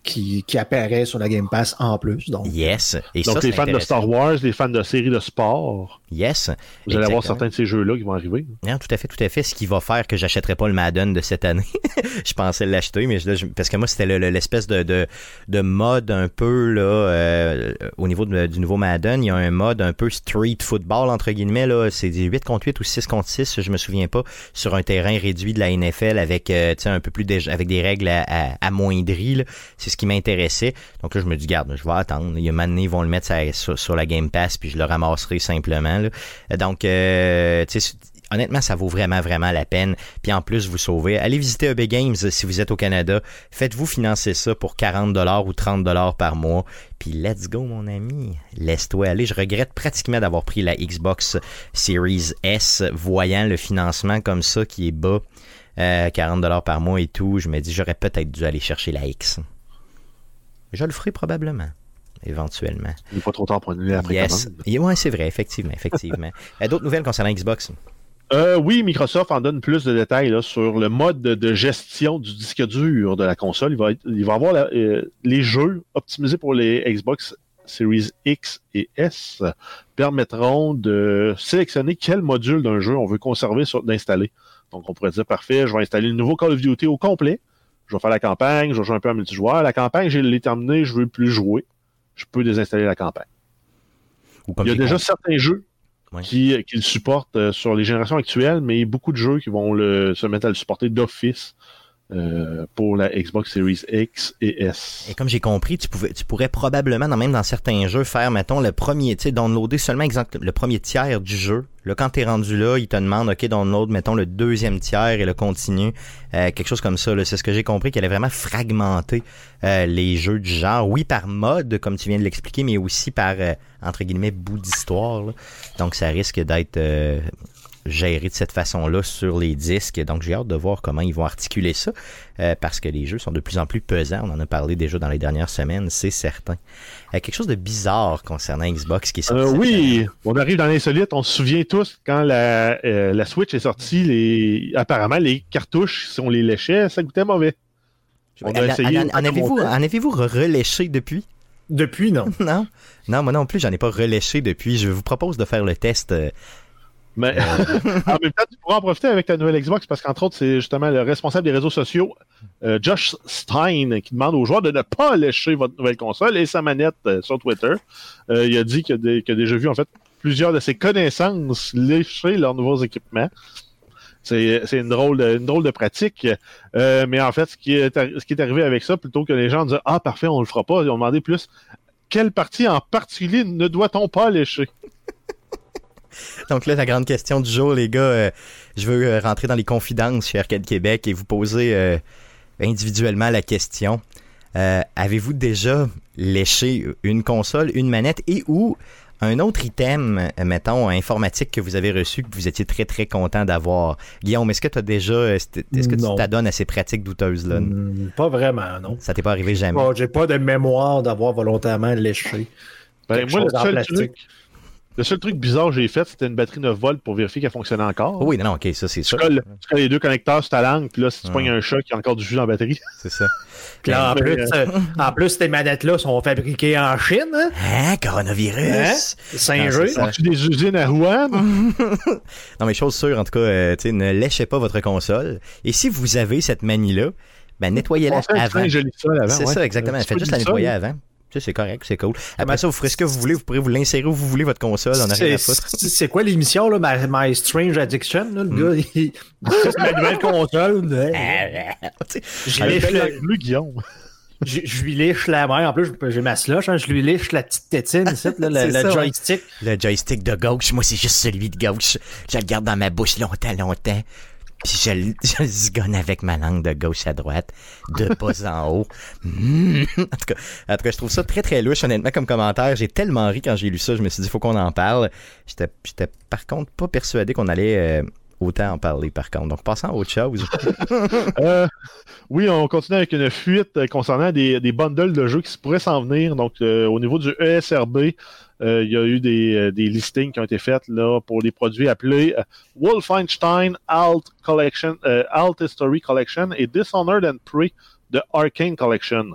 qui, qui, apparaît sur la Game Pass en plus. Donc, yes. Et donc les fans de Star Wars, les fans de séries de sport. Yes. Vous allez avoir certains de ces jeux-là qui vont arriver. Non, tout à fait, tout à fait. Ce qui va faire que j'achèterai pas le Madden de cette année. je pensais l'acheter, mais je, parce que moi, c'était l'espèce de, de, de, mode un peu là euh, au niveau du nouveau Madden. Il y a un mode un peu street football, entre guillemets. là C'est des 8 contre 8 ou 6 contre 6, je me souviens pas, sur un terrain réduit de la NFL avec euh, un peu plus avec des règles à, à, amoindries. C'est ce qui m'intéressait. Donc là, je me dis, garde, je vais attendre. Il y a maintenant, ils vont le mettre sur, la Game Pass, puis je le ramasserai simplement. Donc, euh, honnêtement, ça vaut vraiment, vraiment la peine. Puis en plus, vous sauvez. Allez visiter EB Games si vous êtes au Canada. Faites-vous financer ça pour 40$ ou 30$ par mois. Puis let's go, mon ami. Laisse-toi aller. Je regrette pratiquement d'avoir pris la Xbox Series S, voyant le financement comme ça qui est bas. 40$ euh, par mois et tout. Je me dis, j'aurais peut-être dû aller chercher la X. Je le ferai probablement éventuellement. Il n'est pas trop tard pour annuler après yes. Oui, c'est vrai, effectivement, effectivement. Euh, d'autres nouvelles concernant Xbox? Euh, oui, Microsoft en donne plus de détails sur le mode de, gestion du disque dur de la console. Il va, il va avoir euh, les jeux optimisés pour les Xbox Series X et S permettront de sélectionner quel module d'un jeu on veut conserver, d'installer. Donc, on pourrait dire, parfait, je vais installer le nouveau Call of Duty au complet. Je vais faire la campagne, je vais jouer un peu en multijoueur. La campagne, j'ai l'ai terminée, je veux plus jouer je peux désinstaller la campagne. Il y a déjà certains jeux qui, le supportent euh, sur les générations actuelles, mais beaucoup de jeux qui vont se mettre à le supporter d'office. Euh, pour la Xbox Series X et S. Et comme j'ai compris, tu, pouvais, tu pourrais probablement, même dans certains jeux, faire, mettons, le premier, tu sais, downloader seulement exemple, le premier tiers du jeu. Là, quand tu es rendu là, il te demande, OK, download, mettons, le deuxième tiers et le continu. Euh, quelque chose comme ça. C'est ce que j'ai compris, qu'elle est vraiment fragmenté euh, les jeux du genre. Oui, par mode, comme tu viens de l'expliquer, mais aussi par, entre guillemets, bout d'histoire. Donc, ça risque d'être gérer de cette façon-là sur les disques. Donc j'ai hâte de voir comment ils vont articuler ça euh, parce que les jeux sont de plus en plus pesants. On en a parlé déjà dans les dernières semaines, c'est certain. Euh, quelque chose de bizarre concernant Xbox qui est sorti. Euh, oui, on arrive dans l'insolite. On se souvient tous quand la, la Switch est sortie, les, apparemment les cartouches, si on les léchait, ça goûtait mauvais. On a essayé. En, avez-vous, en avez-vous reléché depuis? Depuis, non. non. Non, moi non plus, j'en ai pas reléché depuis. Je vous propose de faire le test. Euh, Mais en même temps, tu pourras en profiter avec ta nouvelle Xbox parce qu'entre autres, c'est justement le responsable des réseaux sociaux, euh, Josh Stein, qui demande aux joueurs de ne pas lécher votre nouvelle console et sa manette euh, sur Twitter. Euh, il a dit qu'il a, déjà vu en fait plusieurs de ses connaissances lécher leurs nouveaux équipements. C'est une drôle de, une drôle de pratique. Euh, mais en fait, ce qui, est, ce qui est arrivé avec ça, plutôt que les gens disent Ah, parfait, on le fera pas, ils ont demandé plus quelle partie en particulier ne doit-on pas lécher? Donc là, la grande question du jour, les gars, euh, je veux euh, rentrer dans les confidences chez Arcade Québec et vous poser euh, individuellement la question. Euh, Avez-vous déjà léché une console, une manette et ou un autre item, mettons, informatique que vous avez reçu que vous étiez très très content d'avoir? Guillaume, est-ce que tu as déjà, est-ce que tu Non. t'adonnes à ces pratiques douteuses-là? Hmm, pas vraiment, non. Ça t'est pas arrivé jamais? Bon, J'ai pas de mémoire d'avoir volontairement léché. Ben, quelque moi, le chose en seul, plastique. truc, le seul truc bizarre que j'ai fait, c'était une batterie 9 volts pour vérifier qu'elle fonctionnait encore. Oui, non, non, ok, ça c'est Tu ça. colles, tu colles les deux connecteurs sur ta langue, puis là, si tu Ah. pognes un chat qui a encore du jus dans la batterie. C'est ça. Puis là, en, Mais, plus, euh, en plus, ces manettes-là sont fabriquées en Chine. Hein? Hein, coronavirus? C'est ça. As-tu des usines à Wuhan? Non, mais chose sûre, en tout cas, euh, tu sais, ne léchez pas votre console. Et si vous avez cette manie-là, ben nettoyez-la avant. C'est ouais. ça, exactement. Faites juste la nettoyer avant. Sais, c'est correct, c'est cool. Après ça, vous ferez ce que vous voulez. Vous pourrez vous l'insérer où vous voulez, votre console. On n'a rien à C'est foutre. c'est- quoi l'émission, là? My, My Strange Addiction, là, le Hmm. gars, il, il ma nouvelle console. La le- bleu, Guillaume. je, je lui lèche la main. En plus, j'ai ma slush, hein, je lui lèche la petite tétine, ici, là, le, C'est le ça, ouais. joystick. Le joystick de gauche, moi, c'est juste celui de gauche. Je le garde dans ma bouche longtemps, longtemps. Puis je, je zigonne avec ma langue de gauche à droite, de bas en haut. Mm. En, tout cas, en tout cas, je trouve ça très très louche, honnêtement, comme commentaire. J'ai tellement ri quand j'ai lu ça, je me suis dit, faut qu'on en parle. J'étais, par contre pas persuadé qu'on allait euh, autant en parler, par contre. Donc, passons à autre chose. Euh, oui, on continue avec une fuite euh, concernant des, des bundles de jeux qui pourraient s'en venir. Donc, euh, au niveau du ESRB, euh, il y a eu des, euh, des listings qui ont été faits là, pour des produits appelés euh, Wolfenstein Alt Collection, Alt History Collection et Dishonored and Prey de Arcane Collection.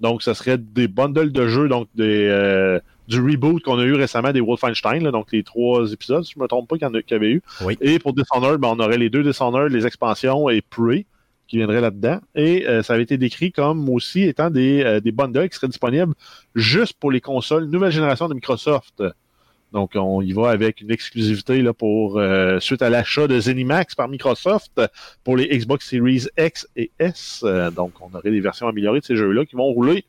Donc, ce serait des bundles de jeux, donc des, du reboot qu'on a eu récemment des Wolfenstein, là, donc les trois épisodes, si je me trompe pas, qu'il y en a qu'il y avait eu. Oui. Et pour Dishonored, ben, on aurait les deux Dishonored, les expansions et Prey qui viendraient là-dedans. Et euh, ça avait été décrit comme aussi étant des, euh, des bundles qui seraient disponibles juste pour les consoles nouvelle génération de Microsoft. Donc, on y va avec une exclusivité là, pour euh, suite à l'achat de ZeniMax par Microsoft pour les Xbox Series X et S. Donc, on aurait des versions améliorées de ces jeux-là qui vont rouler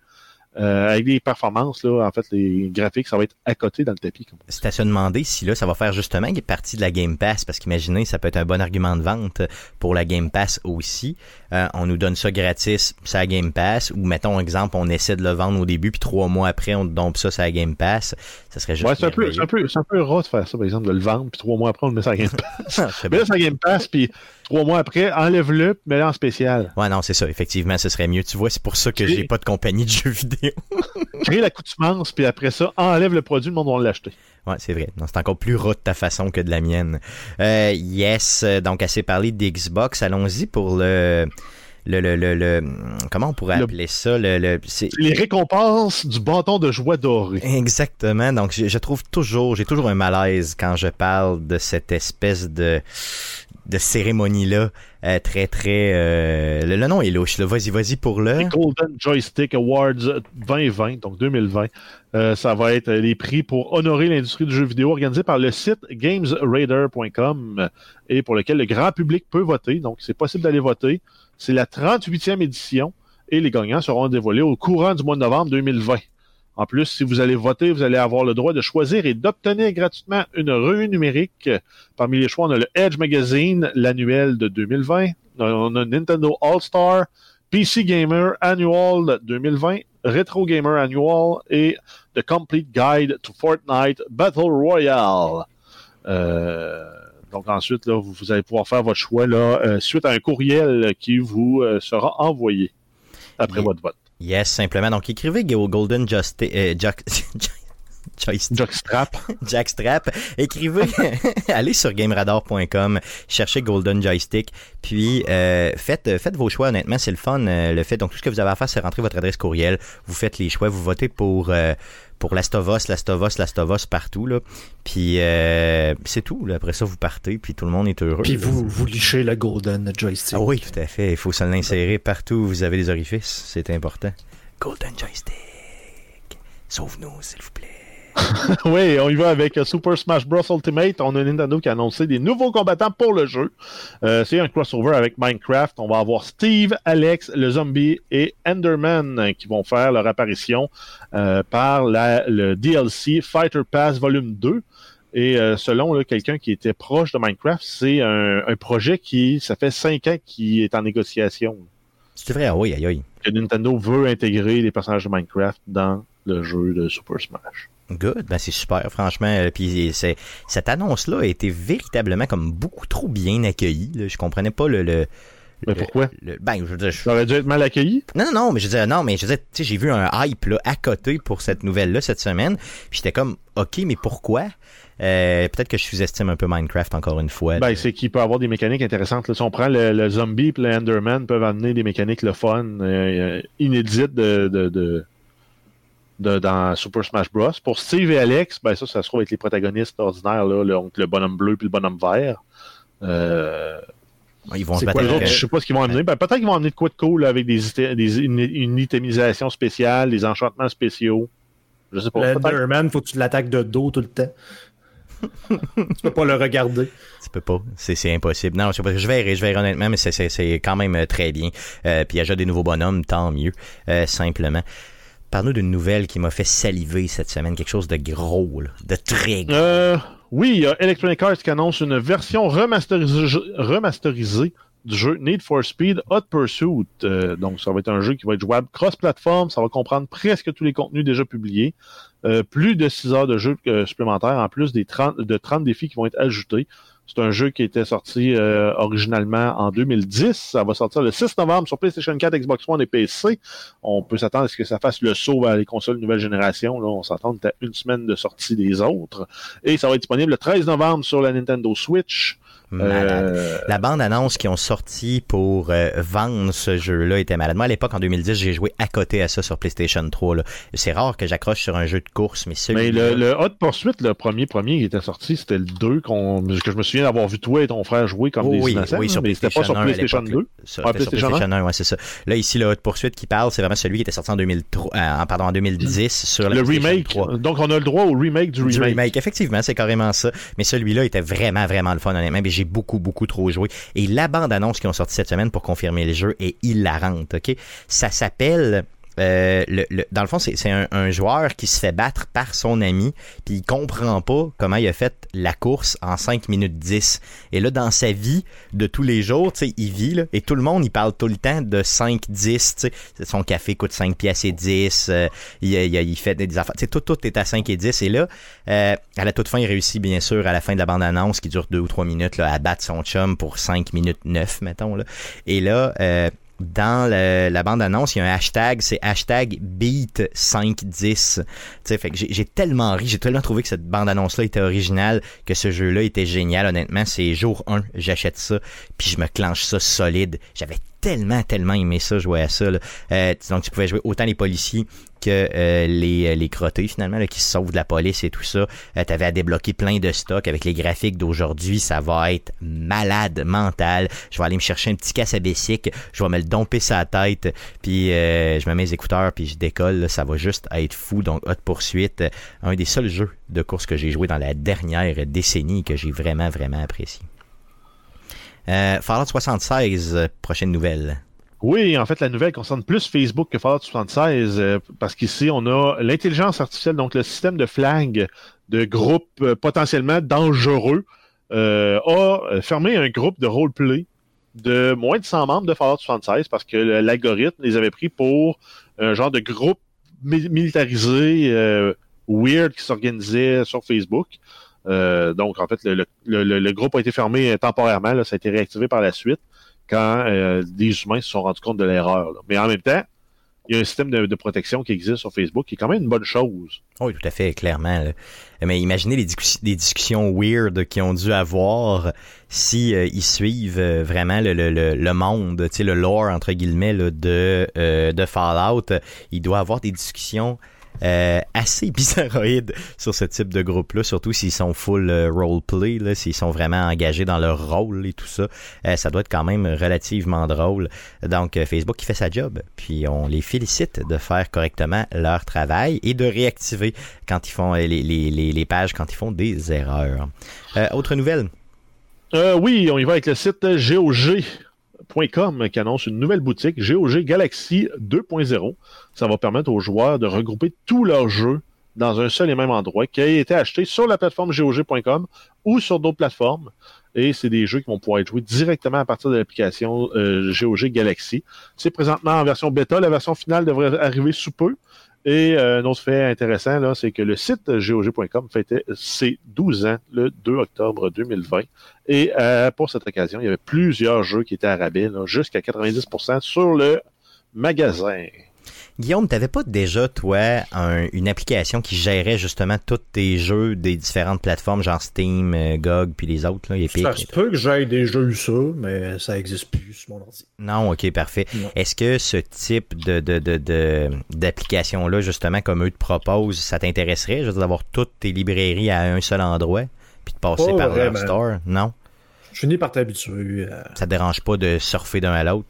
euh, avec des performances. Là, en fait, les graphiques, ça va être à côté dans le tapis. C'est à se demander si là, ça va faire justement partie de la Game Pass, parce qu'imaginez, ça peut être un bon argument de vente pour la Game Pass aussi. Euh, on nous donne ça gratis, ça la Game Pass, ou mettons exemple, on essaie de le vendre au début, puis trois mois après, on dompe ça, ça la Game Pass. Ça serait juste Ouais, c'est un, peu, c'est, un peu, c'est un peu rat de faire ça, par exemple, de le vendre, puis trois mois après, on le met sur la Game Pass. Ah, Mais là, sur la Game Pass, puis trois mois après, enlève-le, mets-le en spécial. Ouais, non, c'est ça. Effectivement, ce serait mieux. Tu vois, c'est pour ça que Oui. j'ai pas de compagnie de jeux vidéo. Crée l'accoutumance, puis après ça, enlève le produit, le monde va l'acheter. Ouais, c'est vrai. Non, c'est encore plus rat de ta façon que de la mienne. Euh, yes, donc assez parlé d'Xbox. Allons-y pour le, le, le, le, le- comment on pourrait Le- appeler ça? Le, les récompenses du bâton de joie doré. exactement. Donc je, je trouve toujours, j'ai toujours un malaise quand je parle de cette espèce de de cérémonie là, très très. euh, le, nom est louche. Vas-y, vas-y pour le. Golden Joystick Awards 2020, donc 2020. Euh, ça va être les prix pour honorer l'industrie du jeu vidéo organisé par le site gamesradar.com et pour lequel le grand public peut voter. Donc, c'est possible d'aller voter. C'est la 38e édition et les gagnants seront dévoilés au courant du mois de novembre 2020. En plus, si vous allez voter, vous allez avoir le droit de choisir et d'obtenir gratuitement une revue numérique. Parmi les choix, on a le Edge Magazine, l'annuel de 2020. On a Nintendo All-Star, PC Gamer Annual 2020, Retro Gamer Annual et The Complete Guide to Fortnite Battle Royale. Euh, donc ensuite, là, vous, vous allez pouvoir faire votre choix là, euh, suite à un courriel qui vous euh, sera envoyé après votre vote. Yes, simplement. Donc écrivez Go- Golden Justice. Joystick. Jockstrap. Jackstrap. Écrivez, allez sur gameradar.com, cherchez Golden Joystick, puis euh, faites, faites vos choix. Honnêtement, c'est le fun. euh, le fait, donc tout ce que vous avez à faire, c'est rentrer votre adresse courriel. Vous faites les choix, vous votez pour euh, pour Last of Us, Last of Us, Last of Us partout là. Puis euh, c'est tout. là. Après ça, vous partez, puis tout le monde est heureux. Puis vous, vous lichez le Golden Joystick. Ah oui, tout à fait. Il faut se l'insérer partout où vous avez des orifices. C'est important. Golden Joystick. Sauve-nous, s'il vous plaît. oui, on y va avec euh, Super Smash Bros. Ultimate. On a Nintendo qui a annoncé des nouveaux combattants pour le jeu. Euh, c'est un crossover avec Minecraft. On va avoir Steve, Alex, le zombie et Enderman euh, qui vont faire leur apparition euh, par la, le DLC Fighter Pass Volume 2. Et euh, selon là, quelqu'un qui était proche de Minecraft, c'est un, un projet qui, ça fait cinq ans, qui est en négociation. C'est vrai, ah oui, aïe aïe. Que Nintendo veut intégrer les personnages de Minecraft dans le jeu de Super Smash. Good, ben c'est super, franchement. Euh, Puis c'est cette annonce-là a été véritablement comme beaucoup trop bien accueillie. là. Je comprenais pas le. le Mais le- pourquoi? le- ben, je veux dire, je- Ça aurait dû être mal accueilli? non, non, non, mais je disais, non, mais je disais, tu sais, j'ai vu un hype là, à côté pour cette nouvelle-là cette semaine. Puis j'étais comme, ok, mais pourquoi? Euh, Peut-être que je sous-estime un peu Minecraft encore une fois. Ben, c'est qu'il peut avoir des mécaniques intéressantes. là. Si on prend le, le zombie et le Enderman, peuvent amener des mécaniques le fun, euh, inédites de, de, de, de- dans Super Smash Bros. Pour Steve et Alex, ben ça, ça se trouve être les protagonistes ordinaires, là, le, entre le bonhomme bleu et le bonhomme vert. Euh, Ils vont se battre quoi autres, je sais pas ce qu'ils vont amener. Ben, peut-être qu'ils vont amener de quoi de cool là, avec des, une, une itemisation spéciale, des enchantements spéciaux. Je sais pas. faut que tu l'attaques de dos tout le temps. tu peux pas le regarder. Tu peux pas. C'est, impossible. Non, je, je verrai, je verrai honnêtement, mais c'est, quand même euh, très bien. Euh, puis il y a déjà des nouveaux bonhommes, tant mieux. Euh, simplement. Parle-nous d'une nouvelle qui m'a fait saliver cette semaine, quelque chose de gros, de très gros. Euh, oui, il y a Electronic Arts qui annonce une version remasterisée, du jeu Need for Speed Hot Pursuit. Euh, donc, ça va être un jeu qui va être jouable cross-platform. Ça va comprendre presque tous les contenus déjà publiés. Euh, plus de 6 heures de jeu supplémentaires, en plus des 30, de 30 défis qui vont être ajoutés. C'est un jeu qui était sorti euh, originalement en 2010. Ça va sortir le 6 novembre sur PlayStation 4, Xbox One et PC. On peut s'attendre à ce que ça fasse le saut vers les consoles nouvelle génération. Là, on s'attend à une semaine de sortie des autres. Et ça va être disponible le 13 novembre sur la Nintendo Switch. Malade. Euh, La bande-annonce qu'ils ont sorti pour euh, vendre ce jeu-là était malade. Moi, à l'époque, en 2010, j'ai joué à côté à ça sur PlayStation 3. là. C'est rare que j'accroche sur un jeu de course, mais mais celui-là... le, le Hot Pursuit, le premier premier qui était sorti, c'était le 2 qu'on, que je me souviens d'avoir vu toi et ton frère jouer comme Oh des oui, innocents, oui, sur mais c'était pas sur 1 à PlayStation l'époque, 2. Ça, Ouais, c'était sur PlayStation PlayStation 1, ouais, c'est ça. Là, ici, le Hot Pursuit qui parle, c'est vraiment celui qui était sorti en 2003, euh, pardon, en 2010 sur la Le PlayStation remake. 3. Donc, on a le droit au remake du Du remake. remake. Effectivement, c'est carrément ça. Mais celui-là était vraiment, vraiment le fun, honnêtement. Mais beaucoup, beaucoup trop joué. Et la bande-annonce qu'ils ont sorti cette semaine pour confirmer le jeu est hilarante, OK? Ça s'appelle... euh, le, le- dans le fond, c'est un, un joueur qui se fait battre par son ami, puis il comprend pas comment il a fait la course en 5 minutes 10. Et là, dans sa vie de tous les jours, il vit, là, et tout le monde, il parle tout le temps de 5, 10, tu sais, son café coûte 5 pièces et 10, euh, il, il, il fait des affaires, tout, tout est à 5 et 10, et là, euh, à la toute fin, il réussit, bien sûr, à la fin de la bande-annonce, qui dure 2 ou 3 minutes, là, à battre son chum pour 5 minutes 9, mettons, là. Et là, euh, dans la bande-annonce, il y a un hashtag, c'est hashtag beat510. Tu sais, fait j'ai tellement ri, j'ai tellement trouvé que cette bande-annonce-là était originale, que ce jeu-là était génial. Honnêtement, c'est jour 1, j'achète ça, puis je me clenche ça solide. J'avais tellement, tellement aimé ça, jouer à ça. là. Euh, donc, tu pouvais jouer autant les policiers que euh, les, les crottés, finalement, là, qui se sauvent de la police et tout ça. Euh, tu à débloquer plein de stocks avec les graphiques d'aujourd'hui. Ça va être malade mental. Je vais aller me chercher un petit casse à Bessic, je vais me le domper sa tête, puis euh, je me mets mes écouteurs, puis je décolle. ça va juste être fou. Donc, Hot Poursuite, euh, un des seuls jeux de course que j'ai joué dans la dernière décennie que j'ai vraiment, vraiment apprécié. Euh, Fallout 76, euh, prochaine nouvelle. Oui, en fait, la nouvelle concerne plus Facebook que Fallout 76, euh, parce qu'ici, on a l'intelligence artificielle, donc le système de flag de groupes euh, potentiellement dangereux, a fermé un groupe de roleplay de moins de 100 membres de Fallout 76 parce que l'algorithme les avait pris pour un genre de groupe mi- militarisé, weird qui s'organisait sur Facebook. Euh, donc, en fait, le, le- le- le groupe a été fermé temporairement. Ça a été réactivé par la suite quand euh, des humains se sont rendus compte de l'erreur. Mais en même temps, il y a un système de, protection qui existe sur Facebook qui est quand même une bonne chose. Oui, tout à fait, clairement. Mais imaginez les, discussions weird qu'ils ont dû avoir si euh, ils suivent euh, vraiment le, le, le, monde, le lore entre guillemets de, de Fallout. Il doit avoir des discussions euh, assez bizarroïdes sur ce type de groupe-là, surtout s'ils sont full euh, roleplay, s'ils sont vraiment engagés dans leur rôle et tout ça. Euh, ça doit être quand même relativement drôle. Donc, Facebook qui fait sa job, puis on les félicite de faire correctement leur travail et de réactiver quand ils font les, les, les, pages quand ils font des erreurs. autre nouvelle? oui, on y va avec le site GOG qui annonce une nouvelle boutique, GOG Galaxy 2.0. Ça va permettre aux joueurs de regrouper tous leurs jeux dans un seul et même endroit qui a été acheté sur la plateforme GOG.com ou sur d'autres plateformes. Et c'est des jeux qui vont pouvoir être joués directement à partir de l'application GOG euh, Galaxy. C'est présentement en version bêta. La version finale devrait arriver sous peu. Et euh, un autre fait intéressant, là, c'est que le site GOG.com fêtait ses 12 ans le 2 octobre 2020. Et euh, pour cette occasion, il y avait plusieurs jeux qui étaient à rabais, jusqu'à 90% sur le magasin. Guillaume, t'avais pas déjà, toi, une application qui gérait justement tous tes jeux des différentes plateformes, genre Steam, euh, GOG, puis les autres, là, Epic? Ça se peut que j'aille déjà eu ça, mais ça existe plus sur mon ordi. Non, ok, parfait. Est-ce que ce type de, de, d'application-là, justement, comme eux te proposent, ça t'intéresserait, je veux dire, d'avoir toutes tes librairies à un seul endroit, puis de passer par leur store? Non? Je finis par t'habituer. Ça te dérange pas de surfer d'un à l'autre?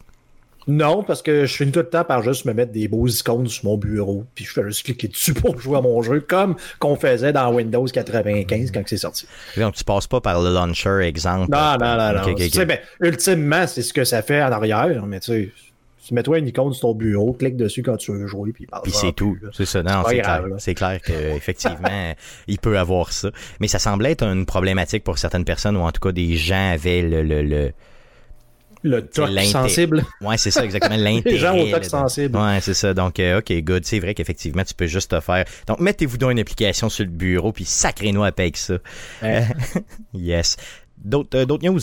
Non, parce que je finis tout le temps par juste me mettre des beaux icônes sur mon bureau, puis je fais juste cliquer dessus pour jouer à mon jeu, comme qu'on faisait dans Windows 95 quand c'est sorti. Donc, tu passes pas par le launcher, exemple. Non, non, non, non. Ben, ultimement, c'est ce que ça fait en arrière, mais tu sais, tu mets-toi une icône sur ton bureau, clique dessus quand tu veux jouer, puis Puis c'est tout. C'est ça. Non, c'est clair. C'est clair qu'effectivement, il peut avoir ça. Mais ça semblait être une problématique pour certaines personnes, ou en tout cas des gens avaient le, le, le le toc sensible. Ouais, c'est ça, exactement. L'intérêt. Les gens au toc sensible. Ouais, c'est ça. Donc, euh, OK, good. C'est vrai qu'effectivement, tu peux juste te faire. Donc, mettez-vous dans une application sur le bureau, puis sacrez-nous avec ça. yes. D'autres, euh, d'autres news?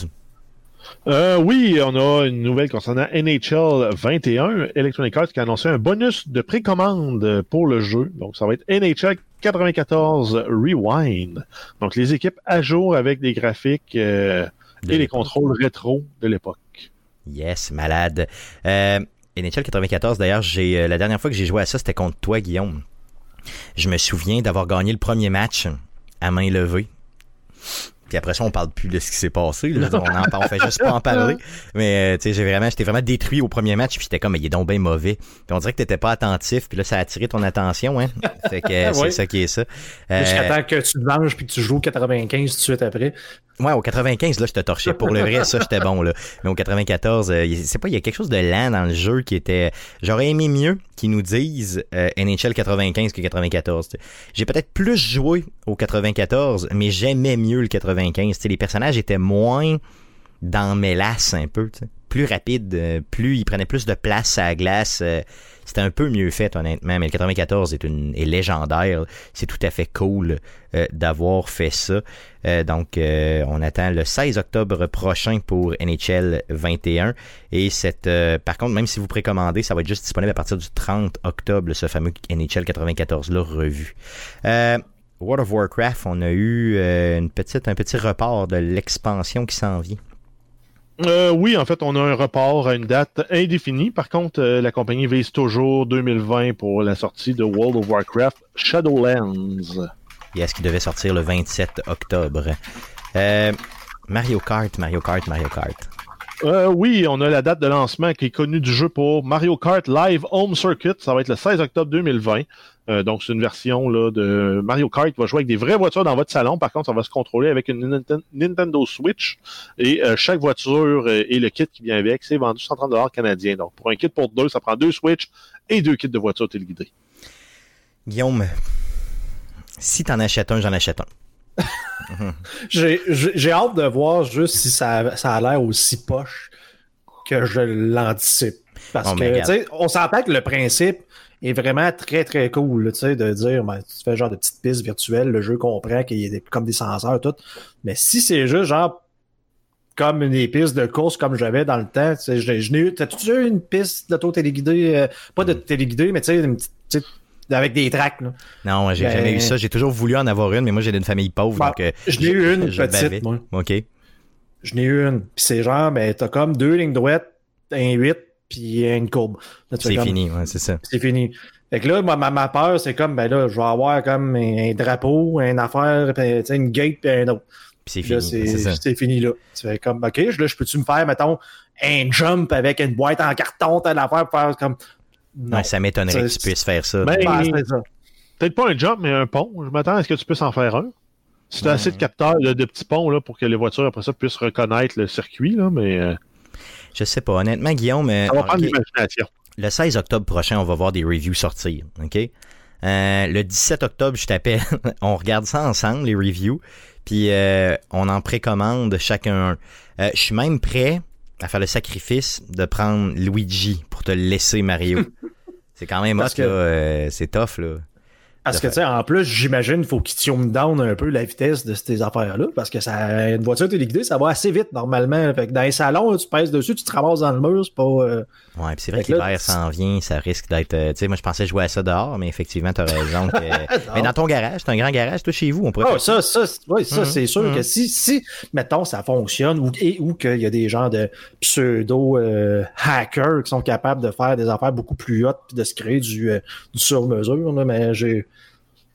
Euh, oui, on a une nouvelle concernant NHL 21. Electronic Arts qui a annoncé un bonus de précommande pour le jeu. Donc, ça va être NHL 94 Rewind. Donc, les équipes à jour avec des graphiques et les contrôles rétro de l'époque. Yes, malade. Euh, NHL 94, d'ailleurs, j'ai euh, la dernière fois que j'ai joué à ça, c'était contre toi, Guillaume. Je me souviens d'avoir gagné le premier match à main levée. Puis après ça, on parle plus de ce qui s'est passé. on, en, fait juste pas en parler. Mais euh, tu sais, j'ai vraiment, j'étais vraiment détruit au premier match. Puis j'étais comme, il est donc bien mauvais. Puis on dirait que t'étais pas attentif. Puis là, ça a attiré ton attention. Hein. Fait que c'est ça qui est ça. Jusqu'à temps que tu te venges puis que tu joues 95 tout de suite après. Ouais, au 95, là, je te torchais. Pour le vrai, ça, j'étais bon, là. Mais au 94, euh, c'est pas, il y a quelque chose de lent dans le jeu qui était. J'aurais aimé mieux qu'ils nous disent euh, NHL 95 que 94. J'ai peut-être plus joué au 94, mais j'aimais mieux le 95. T'sais, les personnages étaient moins dans mes lasses un peu. Plus rapide, euh, plus ils prenaient plus de place à la glace. C'était un peu mieux fait, honnêtement, mais le 94 est, une, légendaire. C'est tout à fait cool euh, d'avoir fait ça. Euh, donc, euh, on attend le 16 octobre prochain pour NHL 21. Et cette, par contre, même si vous précommandez, ça va être juste disponible à partir du 30 octobre, ce fameux NHL 94-là revu. World of Warcraft, on a eu une petite, un petit report de l'expansion qui s'en vient. Euh, oui, en fait, on a un report à une date indéfinie. Par contre, euh, la compagnie vise toujours 2020 pour la sortie de World of Warcraft Shadowlands. Yes, qui devait sortir le 27 octobre? Euh, Mario Kart, Mario Kart, Mario Kart. oui, on a la date de lancement qui est connue du jeu pour Mario Kart Live Home Circuit. Ça va être le 16 octobre 2020. Euh, donc, c'est une version là, de Mario Kart qui va jouer avec des vraies voitures dans votre salon. Par contre, ça va se contrôler avec une Nintendo Switch. Et euh, chaque voiture euh, et le kit qui vient avec, c'est vendu 130 canadiens. Donc, pour un kit pour deux, ça prend deux Switch et deux kits de voitures téléguidées. Guillaume, si t'en achètes un, j'en achète un. J'ai hâte de voir juste si ça, ça a l'air aussi poche que je l'anticipe. Parce oh, que, tu sais, on s'entend que le principe, est vraiment très très cool, tu sais, de dire, ben, tu fais genre de petites pistes virtuelles, le jeu comprend qu'il y a comme des senseurs, tout. Mais si c'est juste genre comme des pistes de course comme j'avais dans le temps. Tu sais, je, n'ai eu, t'as-tu eu une piste d'auto téléguidée, euh, pas de téléguidée, mais tu sais, une petite- avec des tracks, là? Non, j'ai Ben- jamais eu ça. J'ai toujours voulu en avoir une, mais moi, j'ai d'une famille pauvre, Bon, donc... euh, je n'ai eu une je petite, bavais. moi. OK. Je n'ai eu une. Puis c'est genre, ben, t'as comme deux lignes droites, un 8, puis une courbe. Là, tu fais C'est comme- fini, ouais, c'est ça. C'est fini. Fait que là, moi, ma, ma peur, c'est comme, ben là, je vais avoir comme un, un drapeau, une affaire, une gate, puis un autre. Puis c'est fini, c'est fini, là. Tu fais comme, OK, là, je peux-tu me faire, mettons, un jump avec une boîte en carton, telle affaire, pour faire comme. Non. Ouais, ça m'étonnerait que tu puisses faire ça. Ben, Ben, c'est ça. Peut-être pas un jump, mais un pont. Je m'attends à ce que tu puisses en faire un. Si tu as assez de capteurs, de, de petits ponts là, pour que les voitures après ça puissent reconnaître le circuit, là, mais euh, Je sais pas. Honnêtement, Guillaume, euh, ça va prendre l'imagination. le 16 octobre prochain, on va voir des reviews sortir. OK? Euh, le 17 octobre, je t'appelle. on regarde ça ensemble, les reviews. Puis euh, on en précommande chacun un. Euh, je suis même prêt à faire le sacrifice de prendre Luigi pour te laisser Mario. C'est quand même Parce hot, que- là. euh, c'est tough, là. Parce que, tu sais, en plus, j'imagine, faut qu'il tune down un peu la vitesse de ces affaires-là. Parce que ça, une voiture téléguidée, ça va assez vite, normalement. Fait que dans les salons, tu pèses dessus, tu te ramasses dans le mur, c'est pas. euh, Ouais, puis c'est vrai Fait que l'hiver s'en vient, ça risque d'être. euh, tu sais, moi je pensais jouer à ça dehors, mais effectivement, t'as raison. que- mais dans ton garage, c'est un grand garage, toi chez vous, on pourrait. Faire ça, ça, ouais, ça Mhm, c'est sûr mhm. que si, si, mettons, ça fonctionne ou, et, ou qu'il y a des gens de pseudo-hackers qui sont capables de faire des affaires beaucoup plus hautes puis de se créer du, euh, du sur-mesure, mais j'ai.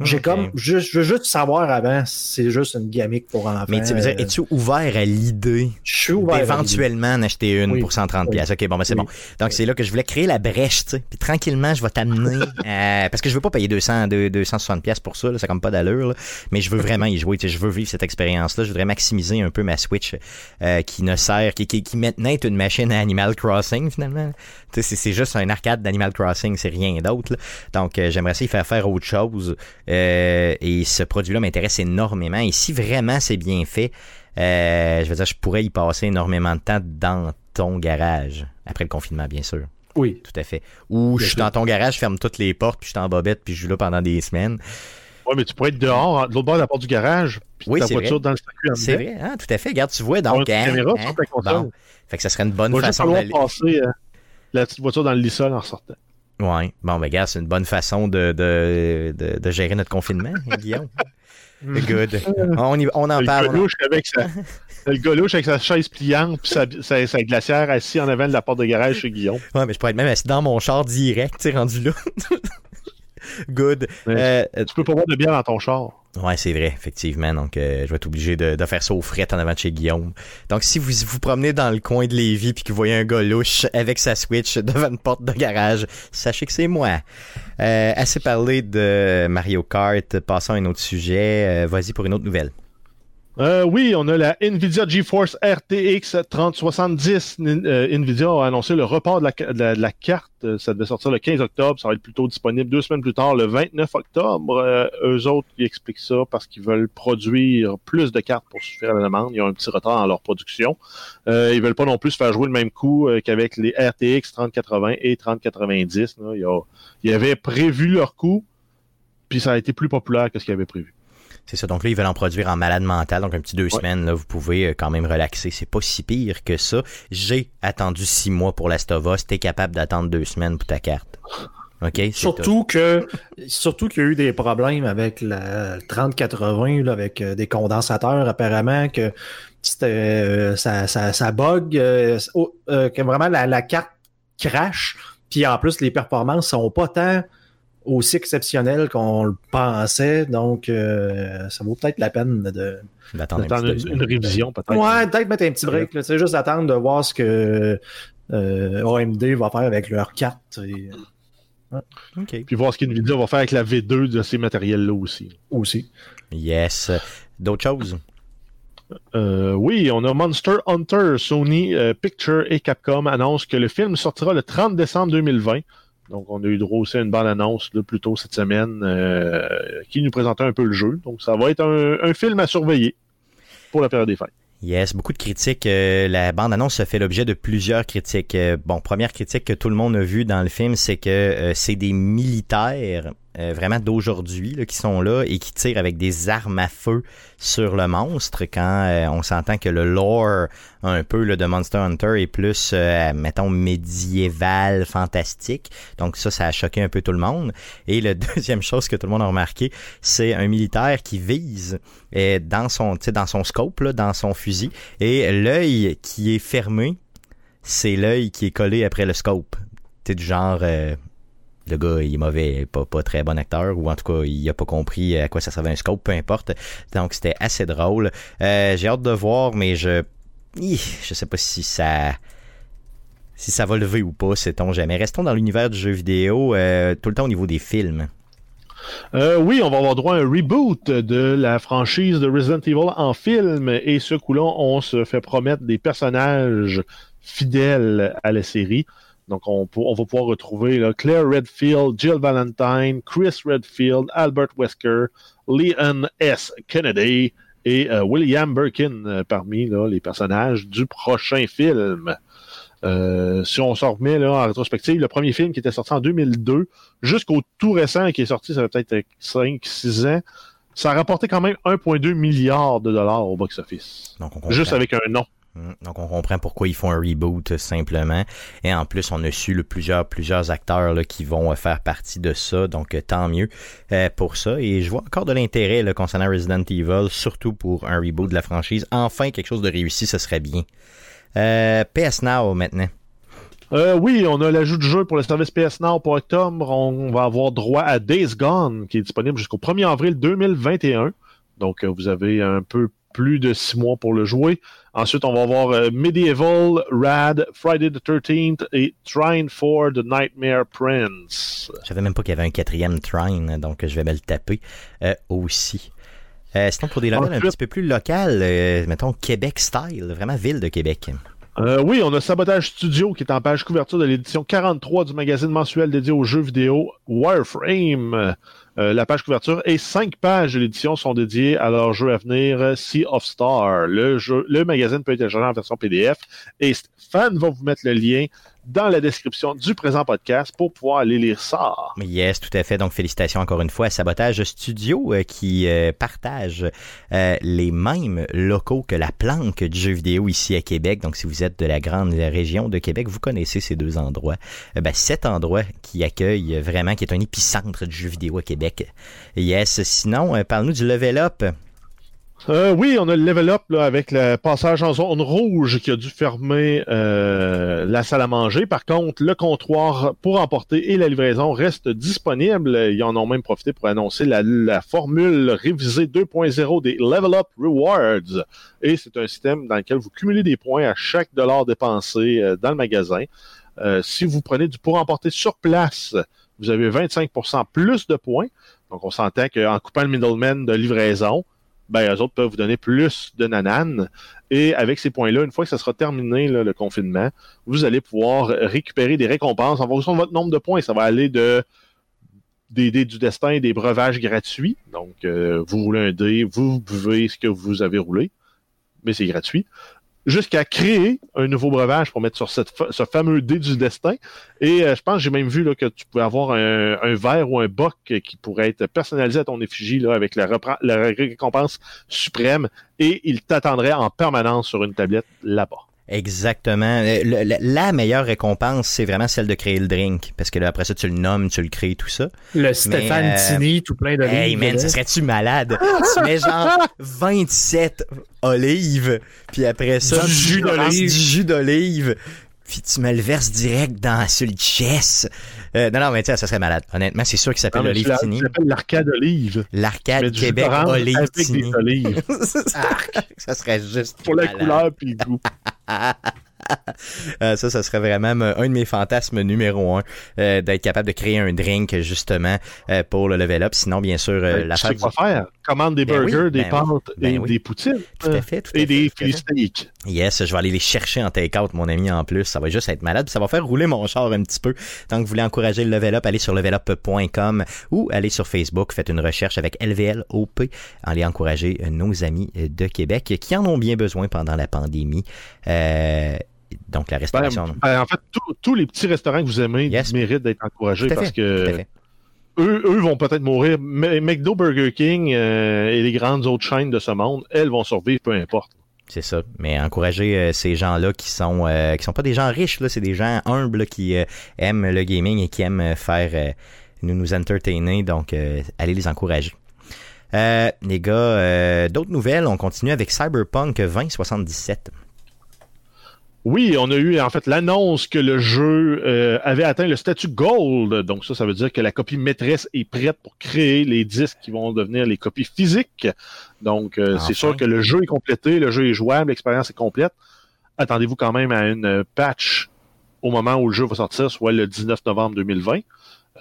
J'ai comme. Je, je veux juste savoir avant si c'est juste une gamique pour enfants. Mais tu veux dire, euh, es-tu ouvert à l'idée d'éventuellement en acheter une Oui. pour 130 Oui. pièces Ok, bon, ben c'est Oui. bon. Donc c'est là que je voulais créer la brèche, tu sais. Puis tranquillement, je vais t'amener. euh, parce que je veux pas payer 200, deux- 260 pièces pour ça, là, ça comme pas d'allure. là. Mais je veux vraiment y jouer, tu sais. Je veux vivre cette expérience-là. Je voudrais maximiser un peu ma Switch euh, qui ne sert, qui, qui, qui maintenant est une machine à Animal Crossing finalement. Tu sais, c'est- c'est juste un arcade d'Animal Crossing, c'est rien d'autre. là. Donc euh, j'aimerais essayer de faire faire autre chose. Euh, et ce produit-là m'intéresse énormément. Et si vraiment c'est bien fait, euh, je veux dire, je pourrais y passer énormément de temps dans ton garage. Après le confinement, bien sûr. Oui. Tout à fait. Ou je suis dans ton garage, je ferme toutes les portes, puis je suis en bobette, puis je joue là pendant des semaines. Ouais, mais tu pourrais être dehors, de l'autre bord de la porte du garage, puis Oui, ta c'est voiture vrai. dans le circuit C'est vrai, hein, tout à fait. Regarde, tu vois, donc. hein, caméra hein, bon. Fait que ça serait une bonne façon d'aller. passer euh, la petite voiture dans le lissol en sortant. Ouais. Bon, ben, regarde, c'est une bonne façon de, de, de, de gérer notre confinement, hein, Guillaume. Good. On, y- on en Le parle. gars avec sa, le gars louche avec sa chaise pliante puis sa, sa, sa glacière assis en avant de la porte de garage chez Guillaume. Ouais, mais je pourrais être même assis dans mon char direct, rendu là. Good. Euh, Tu peux pas boire de bière dans ton char. Ouais, c'est vrai, effectivement. Donc, euh, je vais être obligé de, de faire ça aux frettes en avant de chez Guillaume. Donc, si vous vous promenez dans le coin de Lévis puis que vous voyez un gars louche avec sa Switch devant une porte de garage, sachez que c'est moi. Euh, assez parlé de Mario Kart. Passons à un autre sujet. Vas-y pour une autre nouvelle. Euh, oui, on a la Nvidia GeForce RTX 3070. Nin- euh, Nvidia a annoncé le report de la, de la- carte. Euh, Ça devait sortir le 15 octobre. Ça va être plutôt disponible deux semaines plus tard, le 29 octobre. Euh, eux autres, ils expliquent ça parce qu'ils veulent produire plus de cartes pour suffire à la demande. Ils ont un petit retard dans leur production. Euh, ils veulent pas non plus faire jouer le même coup qu'avec les RTX 3080 et 3090. Là. Ils, ils avaient prévu leur coup, puis ça a été plus populaire que ce qu'ils avaient prévu. C'est ça. Donc là, ils veulent en produire en malade mental. Donc un petit deux Ouais. semaines, là, vous pouvez euh, quand même relaxer. C'est pas si pire que ça. J'ai attendu six mois pour l'Astova. T'es capable d'attendre deux semaines pour ta carte. OK? C'est tout. Surtout que surtout qu'il y a eu des problèmes avec la 3080 là, avec euh, des condensateurs apparemment que c'était euh, ça, ça, ça bug euh, oh, euh, que vraiment la, la carte crash puis en plus les performances sont pas tant aussi exceptionnelles qu'on le pensait donc euh, ça vaut peut-être la peine de D'attendre un une, révision, peut-être. ouais peut-être mettre un petit break c'est juste attendre de voir ce que euh, AMD va faire avec leur carte et- OK. Puis voir ce qu'NVIDIA va faire avec la V2 de ces matériels-là aussi. aussi Yes. D'autres choses? Euh, oui, on a Monster Hunter. Sony euh, Picture et Capcom annoncent que le film sortira le 30 décembre 2020. Donc, on a eu droit aussi à une bande-annonce plus tôt cette semaine euh, qui nous présentait un peu le jeu. Donc, ça va être un, film à surveiller pour la période des fêtes. Yes, beaucoup de critiques. Euh, la bande-annonce fait l'objet de plusieurs critiques. Euh, bon, première critique que tout le monde a vue dans le film, c'est que c'est des militaires euh, vraiment d'aujourd'hui qui sont là et qui tirent avec des armes à feu sur le monstre quand euh, on s'entend que le lore un peu le de Monster Hunter est plus, euh, mettons, médiéval, fantastique. Donc ça, ça a choqué un peu tout le monde. Et la deuxième chose que tout le monde a remarqué, c'est un militaire qui vise dans son, dans son scope, là, dans son fusil, et l'œil qui est fermé, c'est l'œil qui est collé après le scope. C'est du genre, le gars il est mauvais, pas, pas très bon acteur, ou en tout cas il a pas compris à quoi ça servait un scope, peu importe. Donc c'était assez drôle. Euh, j'ai hâte de voir, mais je je sais pas si ça si ça va lever ou pas, sait-on jamais. Restons dans l'univers du jeu vidéo, euh, tout le temps au niveau des films. Euh, oui, on va avoir droit à un reboot de la franchise de Resident Evil en film, et ce coup-là, on se fait promettre des personnages fidèles à la série. Donc, on, va pouvoir retrouver Claire Redfield, Jill Valentine, Chris Redfield, Albert Wesker, Leon S. Kennedy et euh, William Birkin euh, parmi les personnages du prochain film. Euh, si on s'en remet là, en rétrospective, le premier film qui était sorti en 2002, jusqu'au tout récent qui est sorti, ça fait peut-être 5-6 ans, ça a rapporté quand même 1,2 milliard de dollars au box-office. Juste avec un nom. Mm. Donc on comprend pourquoi ils font un reboot simplement. Et en plus, on a su plusieurs, plusieurs acteurs qui vont euh, faire partie de ça. Donc euh, tant mieux euh, pour ça. Et je vois encore de l'intérêt concernant Resident Evil, surtout pour un reboot de la franchise. Enfin, quelque chose de réussi, ce serait bien. PS Now maintenant. oui, on a l'ajout de jeu pour le service PS Now pour octobre. On va avoir droit à Days Gone, qui est disponible jusqu'au 1er avril 2021. Donc, vous avez un peu plus de six mois pour le jouer. Ensuite, on va avoir euh, Medieval, Rad, Friday the 13th et Trine for the Nightmare Prince. Je savais même pas qu'il y avait un quatrième Trine, donc je vais me le taper euh, aussi. Euh, sinon, pour des levels un petit peu plus local, mettons Québec style, vraiment ville de Québec. oui, on a Sabotage Studio qui est en page couverture de l'édition 43 du magazine mensuel dédié aux jeux vidéo Warframe. Euh, la page couverture et cinq pages de l'édition sont dédiées à leur jeu à venir, Sea of Star. Le, jeu, le magazine peut être téléchargé en version PDF et Fan va vous mettre le lien dans la description du présent podcast pour pouvoir aller lire ça. Yes, tout à fait. Donc, félicitations encore une fois à Sabotage Studio euh, qui euh, partage euh, les mêmes locaux que la planque du jeu vidéo ici à Québec. Donc, si vous êtes de la grande région de Québec, vous connaissez ces deux endroits. ben, cet endroit qui accueille vraiment, qui est un épicentre du jeu vidéo à Yes. Sinon, parle-nous du Level Up. Euh, oui, on a le level up avec le passage en zone rouge qui a dû fermer euh, la salle à manger. Par contre, le comptoir pour emporter et la livraison restent disponibles. Ils en ont même profité pour annoncer la, formule révisée 2.0 des Level Up Rewards. Et c'est un système dans lequel vous cumulez des points à chaque dollar dépensé euh, dans le magasin. si vous prenez du pour emporter sur place, vous avez 25% plus de points. Donc, on s'entend qu'en coupant le middleman de livraison, ben, eux autres peuvent vous donner plus de nananes. Et avec ces points-là, une fois que ça sera terminé, le confinement, vous allez pouvoir récupérer des récompenses en fonction de votre nombre de points. Ça va aller de des dés du destin, des breuvages gratuits. Donc, euh, vous roulez un dé, vous buvez ce que vous avez roulé, mais c'est gratuit jusqu'à créer un nouveau breuvage pour mettre sur ce fameux dé du destin. Et euh, je pense j'ai même vu là, que tu pouvais avoir un, un, verre ou un boc qui pourrait être personnalisé à ton effigie là, avec la récompense suprême et il t'attendrait en permanence sur une tablette là-bas. Exactement. Euh, la meilleure récompense, c'est vraiment celle de créer le drink. Parce que là, après ça, tu le nommes, tu le crées, tout ça. Le Stéphane euh, Tini, tout plein d'olives. Hey man, ça serait-tu malade? tu mets genre 27 olives, puis après ça, du jus d'olive. Du jus d'olive, puis tu me le verses direct dans sur le chest. Euh, non, non, mais tiens, ça serait malade. Honnêtement, c'est sûr qu'il s'appelle Olive Tini. Ça s'appelle l'Arcade Olive. L'Arcade Québec Olive Tini. ça serait juste Pour la couleur puis le goût. Euh, ça, ça serait vraiment un de mes fantasmes numéro un, euh, d'être capable de créer un drink justement euh, pour le level up. Sinon, bien sûr, ben, la tu quoi faire. Commande des ben burgers, des ben pâtes et des poutines. Tout à fait. Tout et des steaks. Yes, je vais aller les chercher en take-out, mon ami, en plus. Ça va juste être malade. Ça va faire rouler mon char un petit peu. Donc, vous voulez encourager le level up, allez sur levelup.com ou allez sur Facebook, faites une recherche avec LVLOP. Allez encourager nos amis de Québec qui en ont bien besoin pendant la pandémie. Euh, donc la restauration. Ben, ben, en fait, tous les petits restaurants que vous aimez méritent d'être encouragés parce que eux, eux vont peut-être mourir. Mais McDo, Burger King euh, et les grandes autres chaînes de ce monde, elles vont survivre, peu importe. C'est ça. Mais encourager euh, ces gens-là qui sont euh, qui sont pas des gens riches, là, c'est des gens humbles qui aiment le gaming et qui aiment faire nous nous entertainer. Donc, allez les encourager. les gars, d'autres nouvelles. On continue avec Cyberpunk 2077. Oui, on a eu en fait l'annonce que le jeu euh, avait atteint le statut gold. Donc ça, ça veut dire que la copie maîtresse est prête pour créer les disques qui vont devenir les copies physiques. Donc euh, c'est sûr que le jeu est complété, le jeu est jouable, l'expérience est complète. Attendez-vous quand même à une patch au moment où le jeu va sortir, soit le 19 novembre 2020.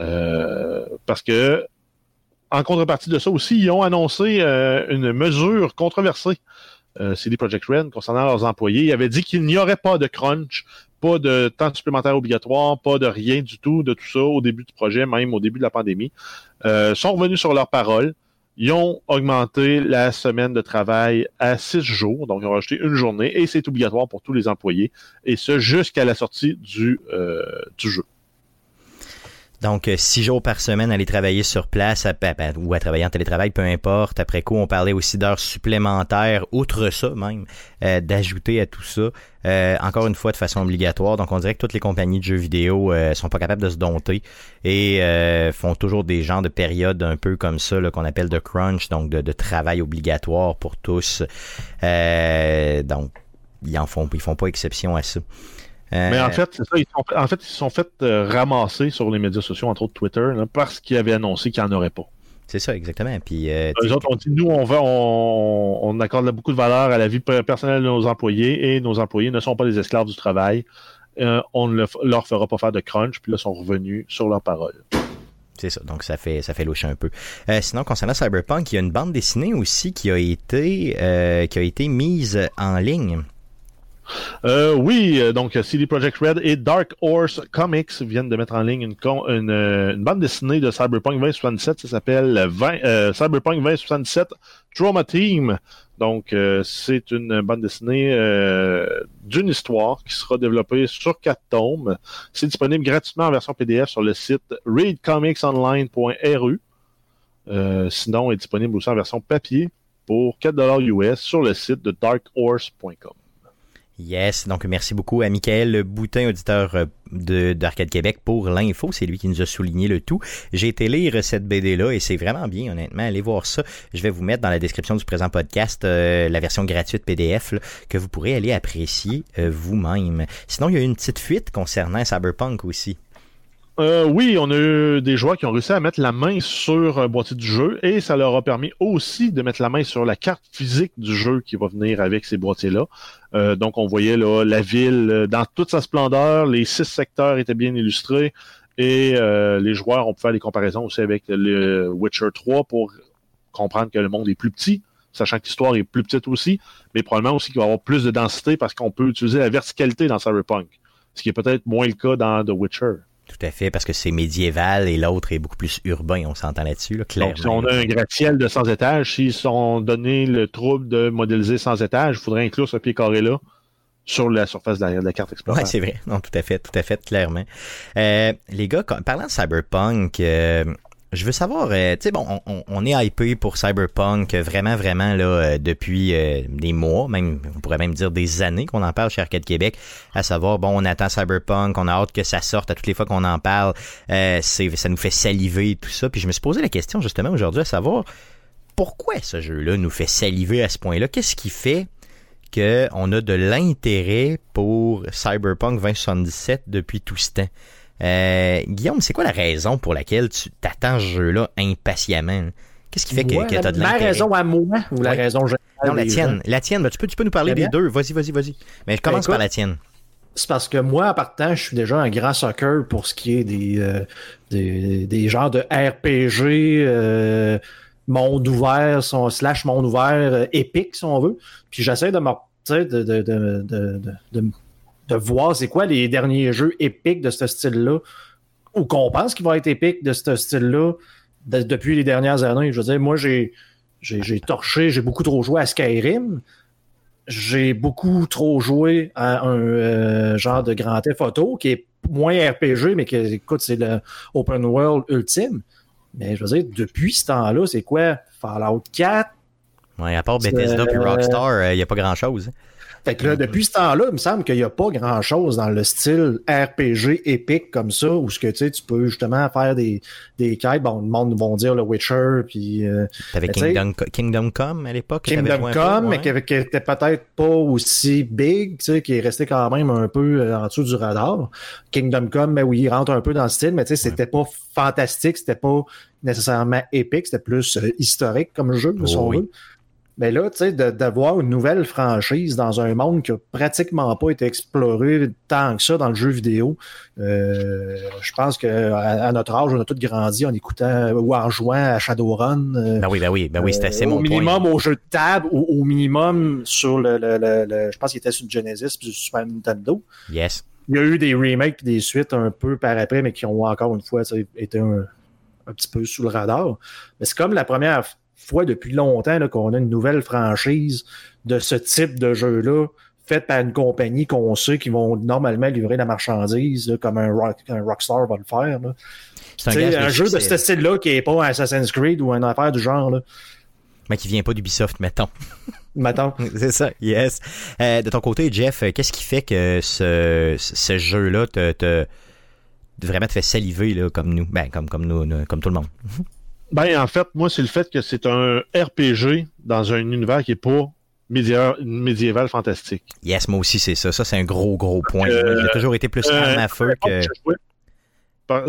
Euh, parce que en contrepartie de ça aussi, ils ont annoncé une mesure controversée euh, CD Projekt Red concernant leurs employés. Ils avaient dit qu'il n'y aurait pas de crunch, pas de temps supplémentaire obligatoire, pas de rien du tout de tout ça au début du projet, même au début de la pandémie. Euh, sont revenus sur leurs paroles. Ils ont augmenté la semaine de travail à six jours, donc ils ont rajouté une journée et c'est obligatoire pour tous les employés, et ce jusqu'à la sortie du, euh, du jeu. Donc, euh, six jours par semaine, aller travailler sur place ou à travailler en télétravail, peu importe. Après coup, on parlait aussi d'heures supplémentaires, outre ça même, euh, d'ajouter à tout ça, euh, encore une fois de façon obligatoire. Donc, on dirait que toutes les compagnies de jeux vidéo euh, sont pas capables de se dompter et font toujours des genres de périodes un peu comme ça, qu'on appelle de crunch, donc de, de travail obligatoire pour tous. donc, ils en font, ils font pas exception à ça. Mais en fait, c'est ça, ils sont, en fait, ils se sont fait euh, ramasser sur les médias sociaux, entre autres Twitter, parce qu'ils avaient annoncé qu'il n'y en aurait pas. C'est ça, exactement. Puis, euh, Eux autres ont dit, nous, on, va, on, on, accorde beaucoup de valeur à la vie personnelle de nos employés et nos employés ne sont pas des esclaves du travail. Euh, on ne leur fera pas faire de crunch, puis là, ils sont revenus sur leurs paroles. C'est ça, donc ça fait ça fait loucher un peu. sinon, concernant Cyberpunk, il y a une bande dessinée aussi qui a été qui a été mise en ligne. Euh, oui, euh, donc CD Projekt Red et Dark Horse Comics viennent de mettre en ligne une, euh, bande dessinée de Cyberpunk 2077. Ça s'appelle Cyberpunk 2077 Trauma Team. Donc, c'est une bande dessinée d'une histoire qui sera développée sur quatre tomes. C'est disponible gratuitement en version PDF sur le site readcomicsonline.ru. sinon, est disponible aussi en version papier pour 4$ US sur le site de darkhorse.com. Yes, donc merci beaucoup à Michael Boutin, auditeur euh, de d'Arcade Québec pour l'info. C'est lui qui nous a souligné le tout. J'ai été lire cette BD-là et c'est vraiment bien, honnêtement. Allez voir ça. Je vais vous mettre dans la description du présent podcast euh, la version gratuite PDF que vous pourrez aller apprécier euh, vous-même. Sinon, il y a une petite fuite concernant Cyberpunk aussi. Euh, oui, on a eu des joueurs qui ont réussi à mettre la main sur un boîtier du jeu et ça leur a permis aussi de mettre la main sur la carte physique du jeu qui va venir avec ces boîtiers-là. Euh, donc, on voyait là, la ville euh, dans toute sa splendeur, les six secteurs étaient bien illustrés et les joueurs ont pu faire des comparaisons aussi avec le Witcher 3 pour comprendre que le monde est plus petit, sachant que l'histoire est plus petite aussi, mais probablement aussi qu'il va y avoir plus de densité parce qu'on peut utiliser la verticalité dans Cyberpunk, ce qui est peut-être moins le cas dans The Witcher. Tout à fait, parce que c'est médiéval et l'autre est beaucoup plus urbain, on s'entend là-dessus, là, clairement. Donc, si on a un gratte-ciel de 100 étages, s'ils sont donné le trouble de modéliser 100 étages, il faudrait inclure ce pied carré-là sur la surface de la, carte Explorer. Oui, c'est vrai. Non, tout à fait, tout à fait, clairement. Euh, les gars, parlant de Cyberpunk, euh, je veux savoir, euh, tu sais, bon, on, est hypé pour Cyberpunk vraiment, vraiment là euh, depuis euh, des mois, même on pourrait même dire des années qu'on en parle chez Arcade Québec, à savoir, bon, on attend Cyberpunk, on a hâte que ça sorte à toutes les fois qu'on en parle, c'est, ça nous fait saliver et tout ça. Puis je me suis posé la question justement aujourd'hui à savoir pourquoi ce jeu-là nous fait saliver à ce point-là? Qu'est-ce qui fait qu'on a de l'intérêt pour Cyberpunk 2077 depuis tout ce temps? Euh, Guillaume, c'est quoi la raison pour laquelle tu t'attends ce jeu-là impatiemment? Qu'est-ce qui fait que, tu as de l'intérêt? La raison à moi ou la raison générale? Non, la tienne. La tienne. Ben, tu, peux, tu peux nous parler des deux. Vas-y, vas-y, vas-y. Mais je commence par la tienne. C'est parce que moi, en partant, je suis déjà un grand soccer pour ce qui est des, euh, des, des, genres de RPG, euh, monde ouvert, son, slash monde ouvert épique, si on veut. Puis j'essaie de me de, de, de, de, de voir c'est quoi les derniers jeux épiques de ce style-là, ou qu'on pense qu'il va être épique de ce style-là depuis les dernières années. Je veux dire, moi, j'ai, j'ai, torché, j'ai beaucoup trop joué à Skyrim. J'ai beaucoup trop joué à un euh, genre de grand photo qui est moins RPG, mais qui, écoute, c'est le open world ultime. Mais je veux dire, depuis ce temps-là, c'est quoi? Fallout 4? Ouais, à part Bethesda puis Rockstar, il n'y a pas grand-chose. Fait que là, depuis ce temps-là, il me semble qu'il n'y a pas grand-chose dans le style RPG épique comme ça, où ce que tu sais, tu peux justement faire des, des quêtes. Bon, le monde vont dire le Witcher, puis... Euh, T'avais Kingdom, Kingdom Come à l'époque? Kingdom Come, mais qui, était peut-être pas aussi big, tu sais, qui est resté quand même un peu euh, en dessous du radar. Kingdom Come, mais oui, il rentre un peu dans le style, mais tu sais, c'était pas fantastique, c'était pas nécessairement épique, c'était plus euh, historique comme jeu, oh, si on veut. Mais là, tu sais, d'avoir une nouvelle franchise dans un monde qui a pratiquement pas été exploré tant que ça dans le jeu vidéo, euh, je pense que à, notre âge, on a tous grandi en écoutant ou en jouant à Shadowrun. Euh, ben oui, ben oui, ben oui, c'était assez euh, mon Au minimum au jeu de table ou au minimum sur le, le, le, je pense qu'il était sur Genesis puis sur Super Nintendo. Yes. Il y a eu des remakes et des suites un peu par après, mais qui ont encore une fois été un, un petit peu sous le radar. Mais c'est comme la première fois depuis longtemps qu'on a une nouvelle franchise de ce type de jeu-là, faite par une compagnie qu'on sait qui vont normalement livrer la marchandise, comme un, Rockstar va le faire. C'est un, jeu de ce style-là qui n'est pas un Assassin's Creed ou une affaire du genre. Là. Mais qui vient pas d'Ubisoft, mettons. mettons. C'est ça, yes. Euh, de ton côté, Jeff, qu'est-ce qui fait que ce, ce jeu-là te, te, vraiment te fait saliver là, comme nous? Ben, comme, comme nous, comme tout le monde. Ben, en fait, moi, c'est le fait que c'est un RPG dans un univers qui n'est pas médiéval, fantastique. Yes, moi aussi, c'est ça. Ça, c'est un gros, gros point. Euh, J'ai toujours été plus arme à feu que.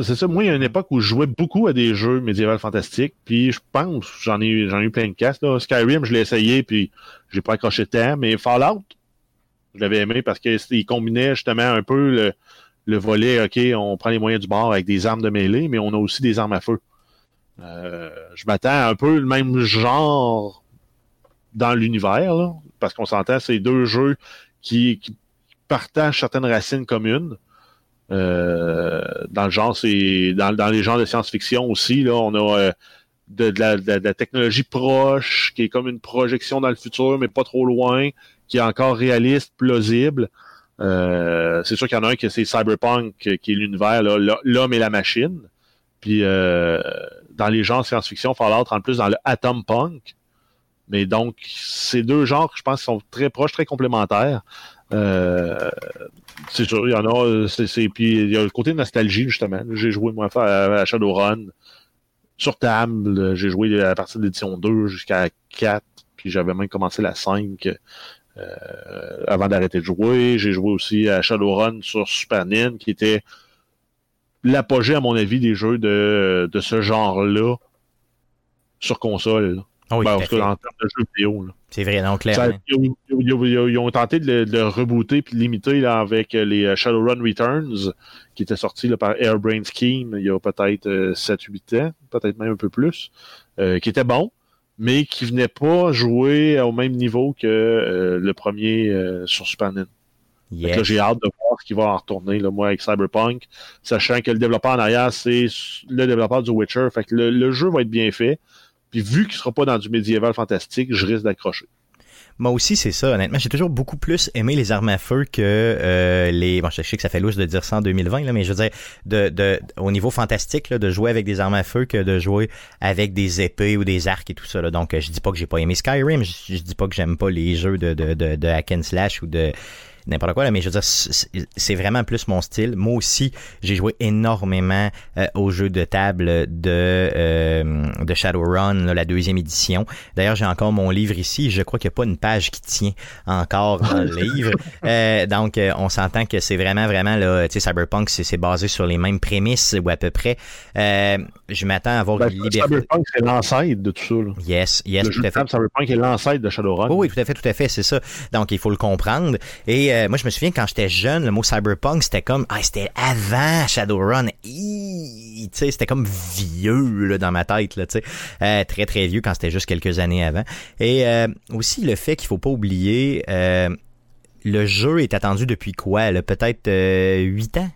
C'est ça, moi, il y a une époque où je jouais beaucoup à des jeux médiéval fantastiques, puis je pense, j'en ai, j'en ai eu plein de casques. Skyrim, je l'ai essayé, puis j'ai pas accroché tant, mais Fallout, je l'avais aimé parce qu'il combinait justement un peu le, le volet, OK, on prend les moyens du bord avec des armes de mêlée, mais on a aussi des armes à feu. Euh, je m'attends un peu le même genre dans l'univers, parce qu'on s'entend, c'est deux jeux qui, partagent certaines racines communes. Euh, dans le genre, c'est dans, les genres de science-fiction aussi, là, on a euh, de, la, de, la, technologie proche, qui est comme une projection dans le futur, mais pas trop loin, qui est encore réaliste, plausible. c'est sûr qu'il y en a un qui c'est Cyberpunk, qui est l'univers, l'homme et la machine. Puis euh, dans les genres science-fiction, Fallout en plus dans le Atom Punk. Mais donc, ces deux genres, je pense, sont très proches, très complémentaires. Euh, c'est sûr, il y en a. Puis il y a le côté nostalgie, justement. J'ai joué, moi, à, Shadowrun. Sur table, j'ai joué à partir de l'édition 2 jusqu'à 4. Puis j'avais même commencé la 5 euh, avant d'arrêter de jouer. J'ai joué aussi à Shadowrun sur Super Nintendo, qui était l'apogée, à mon avis, des jeux de, de ce genre-là sur console. Ah oui, ben, en, termes de jeux vidéo. C'est vrai, non, clairement. ils, ont tenté de le, rebooter puis de limiter là, avec les euh, Shadowrun Returns, qui était sorti là, par Airbrain Scheme il y a peut-être 7-8 euh, ans, peut-être même un peu plus, euh, qui était bon, mais qui venait pas jouer au même niveau que le premier sur Super Nintendo j'ai hâte de voir ce qui va en retourner, là, moi, avec Cyberpunk, sachant que le développeur en arrière, c'est le développeur du Witcher. Fait que le, jeu va être bien fait. Puis vu qu'il sera pas dans du médiéval fantastique, je risque d'accrocher. Moi aussi, c'est ça. Honnêtement, j'ai toujours beaucoup plus aimé les armes à feu que euh, les. Bon, je sais que ça fait louche de dire ça en 2020, là, mais je veux dire, de, de, au niveau fantastique, là, de jouer avec des armes à feu que de jouer avec des épées ou des arcs et tout ça. Là. Donc, je dis pas que j'ai pas aimé Skyrim, je, je dis pas que j'aime pas les jeux de, de, de, de hack and slash ou de n'importe quoi, là, mais je veux dire, c'est vraiment plus mon style. Moi aussi, j'ai joué énormément euh, aux jeux de table de, euh, de Shadowrun, la deuxième édition. D'ailleurs, j'ai encore mon livre ici. Je crois qu'il n'y a pas une page qui tient encore dans le livre. Euh, donc, euh, on s'entend que c'est vraiment, vraiment, là, tu sais, Cyberpunk, c'est basé sur les mêmes prémices ou à peu près. Je m'attends à avoir ben, une liberté. Cyberpunk, c'est l'ancêtre de tout ça. Là. Yes, yes, le tout à fait. Cyberpunk est l'ancêtre de Shadowrun. oui, tout à fait, tout à fait, c'est ça. Donc, il faut le comprendre. Et euh, moi, je me souviens quand j'étais jeune, le mot cyberpunk, c'était comme, ah, c'était avant Shadowrun. C'était comme vieux là, dans ma tête, là. Euh, très, très vieux quand c'était juste quelques années avant. Et euh, aussi le fait qu'il faut pas oublier, le jeu est attendu depuis quoi? Peut-être 8 ans?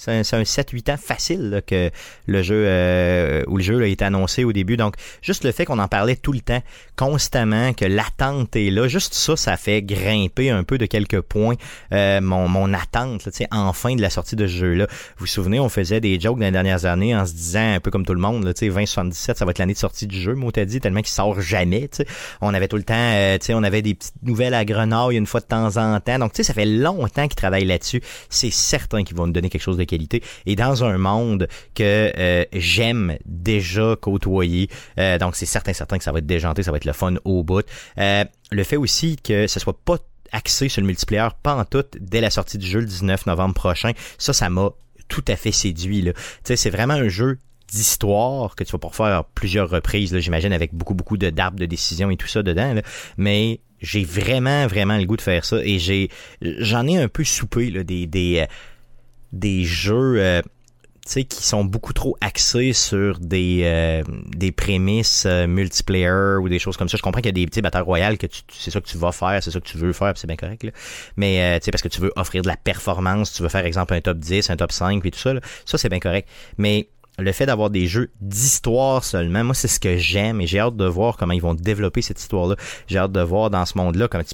C'est un, 7-8 ans facile que le jeu euh, où le jeu été annoncé au début. Donc, juste le fait qu'on en parlait tout le temps, constamment, que l'attente est là, juste ça, ça fait grimper un peu de quelques points euh, mon, mon attente, là, enfin de la sortie de ce jeu-là. Vous vous souvenez, on faisait des jokes dans les dernières années en se disant, un peu comme tout le monde, là, 2077, ça va être l'année de sortie du jeu, moi t'as dit, tellement qu'il sort jamais. On avait tout le temps, euh, on avait des petites nouvelles à Grenade une fois de temps en temps. Donc, ça fait longtemps qu'ils travaillent là-dessus. C'est certain qu'ils vont nous donner quelque chose de qualité. Et dans un monde que euh, j'aime déjà côtoyer, euh, donc c'est certain, certain que ça va être déjanté, ça va être le fun au bout. Euh, le fait aussi que ce soit pas axé sur le multiplayer, pas en tout, dès la sortie du jeu le 19 novembre prochain, ça, ça m'a tout à fait séduit. Là. C'est vraiment un jeu d'histoire que tu vas pouvoir faire plusieurs reprises, j'imagine, avec beaucoup, beaucoup de d'arbres de décision et tout ça dedans. Mais j'ai vraiment, vraiment le goût de faire ça. Et j'ai j'en ai un peu soupé là, des, des jeux euh, qui sont beaucoup trop axés sur des, euh, des prémices multiplayer ou des choses comme ça. Je comprends qu'il y a des petits batailles royales que tu, c'est ça que tu vas faire, c'est ça que tu veux faire, c'est bien correct. Là. Mais tu sais, parce que tu veux offrir de la performance, tu veux faire exemple un top 10, un top 5 et tout ça, ça c'est bien correct. Mais le fait d'avoir des jeux d'histoire seulement, moi c'est ce que j'aime et j'ai hâte de voir comment ils vont développer cette histoire-là. J'ai hâte de voir dans ce monde-là comment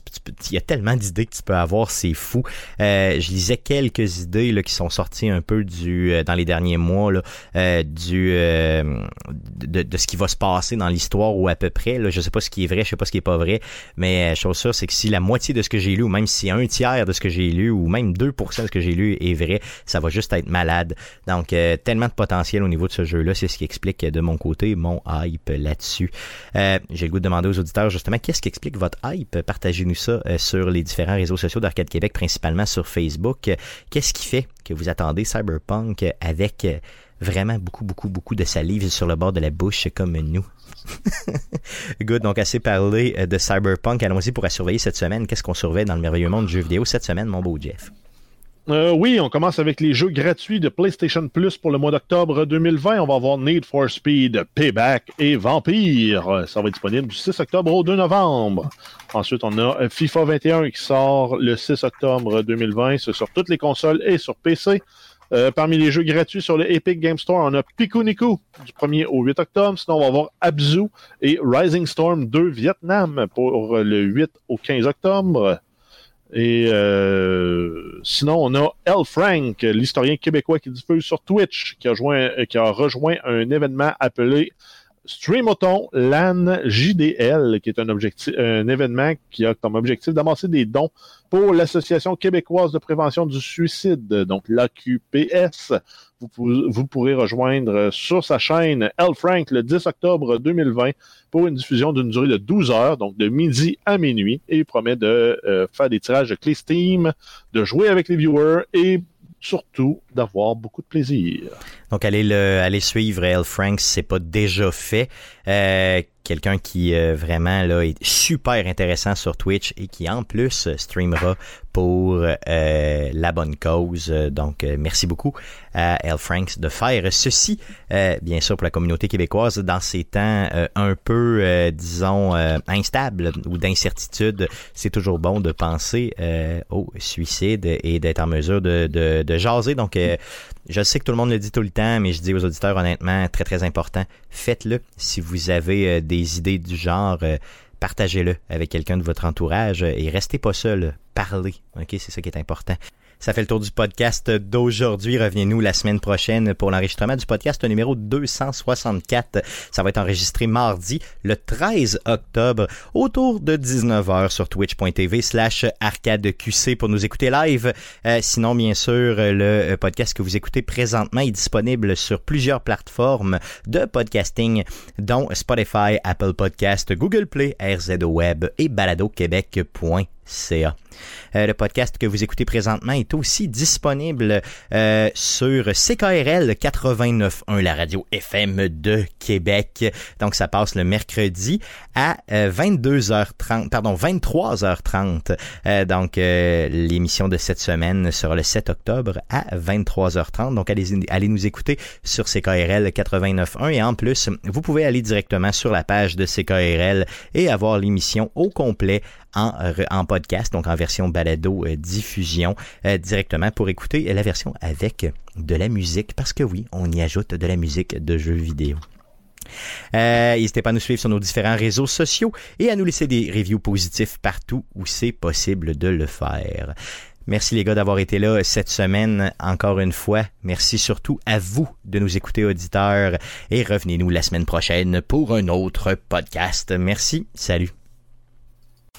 il y a tellement d'idées que tu peux avoir, c'est fou. Euh, je lisais quelques idées là, qui sont sorties un peu du euh, dans les derniers mois là, euh, du de, de, ce qui va se passer dans l'histoire ou à peu près. Là, je sais pas ce qui est vrai, je sais pas ce qui est pas vrai, mais chose sûre c'est que si la moitié de ce que j'ai lu ou même si un tiers de ce que j'ai lu ou même 2% de ce que j'ai lu est vrai, ça va juste être malade. Donc tellement de potentiel au niveau de ce jeu-là. C'est ce qui explique de mon côté mon hype là-dessus. Euh, j'ai le goût de demander aux auditeurs justement qu'est-ce qui explique votre hype? Partagez-nous ça euh, sur les différents réseaux sociaux d'Arcade Québec, principalement sur Facebook. Qu'est-ce qui fait que vous attendez Cyberpunk avec euh, vraiment beaucoup, beaucoup, beaucoup de salive sur le bord de la bouche comme nous? Good, donc assez parlé de Cyberpunk. Allons-y pour la surveiller cette semaine. Qu'est-ce qu'on surveille dans le merveilleux monde du jeu vidéo cette semaine, mon beau Jeff? Euh, oui, on commence avec les jeux gratuits de PlayStation Plus pour le mois d'octobre 2020. On va avoir Need for Speed, Payback et Vampire. Ça va être disponible du 6 octobre au 2 novembre. Ensuite, on a FIFA 21 qui sort le 6 octobre 2020. C'est sur toutes les consoles et sur PC. Euh, parmi les jeux gratuits sur le Epic Game Store, on a Piku Niku du 1er au 8 octobre. Sinon, on va avoir Abzu et Rising Storm 2 Vietnam pour le 8 au 15 octobre. Et euh, sinon, on a L. Frank, l'historien québécois qui diffuse sur Twitch, qui a, joint, qui a rejoint un événement appelé Streamoton LAN JDL, qui est un, événement qui a comme objectif d'amasser des dons pour l'Association québécoise de prévention du suicide, donc l'AQPS. Vous, pourrez rejoindre sur sa chaîne L. Frank le 10 octobre 2020 pour une diffusion d'une durée de 12 heures, donc de midi à minuit, et il promet de euh, faire des tirages de clés Steam, de jouer avec les viewers et surtout d'avoir beaucoup de plaisir. Donc, allez, le, allez suivre L. Frank si c'est pas déjà fait. Euh, quelqu'un qui euh, vraiment là est super intéressant sur Twitch et qui en plus streamera pour euh, la bonne cause. Donc merci beaucoup à L. Franks de faire ceci, bien sûr pour la communauté québécoise dans ces temps un peu disons instables ou d'incertitude. C'est toujours bon de penser au suicide et d'être en mesure de, de, de jaser. Donc je sais que tout le monde le dit tout le temps, mais je dis aux auditeurs honnêtement, très très important, faites-le. Si vous avez euh, des idées du genre, euh, partagez-le avec quelqu'un de votre entourage et restez pas seul, parlez. Ok, c'est ça qui est important. Ça fait le tour du podcast d'aujourd'hui. Revenez-nous la semaine prochaine pour l'enregistrement du podcast numéro 264. Ça va être enregistré mardi, le 13 octobre, autour de 19h sur twitch.tv slash arcadeqc pour nous écouter live. Euh, sinon, bien sûr, le podcast que vous écoutez présentement est disponible sur plusieurs plateformes de podcasting, dont Spotify, Apple Podcast, Google Play, RZO Web et baladoquebec.ca. Euh, le podcast que vous écoutez présentement est aussi disponible euh, sur CKRL 89.1, la radio FM de Québec. Donc ça passe le mercredi à 22h30, euh, pardon 23h30. donc l'émission de cette semaine sera le 7 octobre à 23h30. Donc allez, allez nous écouter sur CKRL 89.1 et en plus vous pouvez aller directement sur la page de CKRL et avoir l'émission au complet en, en podcast donc en version balado diffusion, directement pour écouter la version avec de la musique, parce que oui, on y ajoute de la musique de jeux vidéo. Euh, n'hésitez pas à nous suivre sur nos différents réseaux sociaux et à nous laisser des reviews positifs partout où c'est possible de le faire. Merci les gars d'avoir été là cette semaine encore une fois. Merci surtout à vous de nous écouter auditeurs et revenez-nous la semaine prochaine pour un autre podcast. Merci, salut.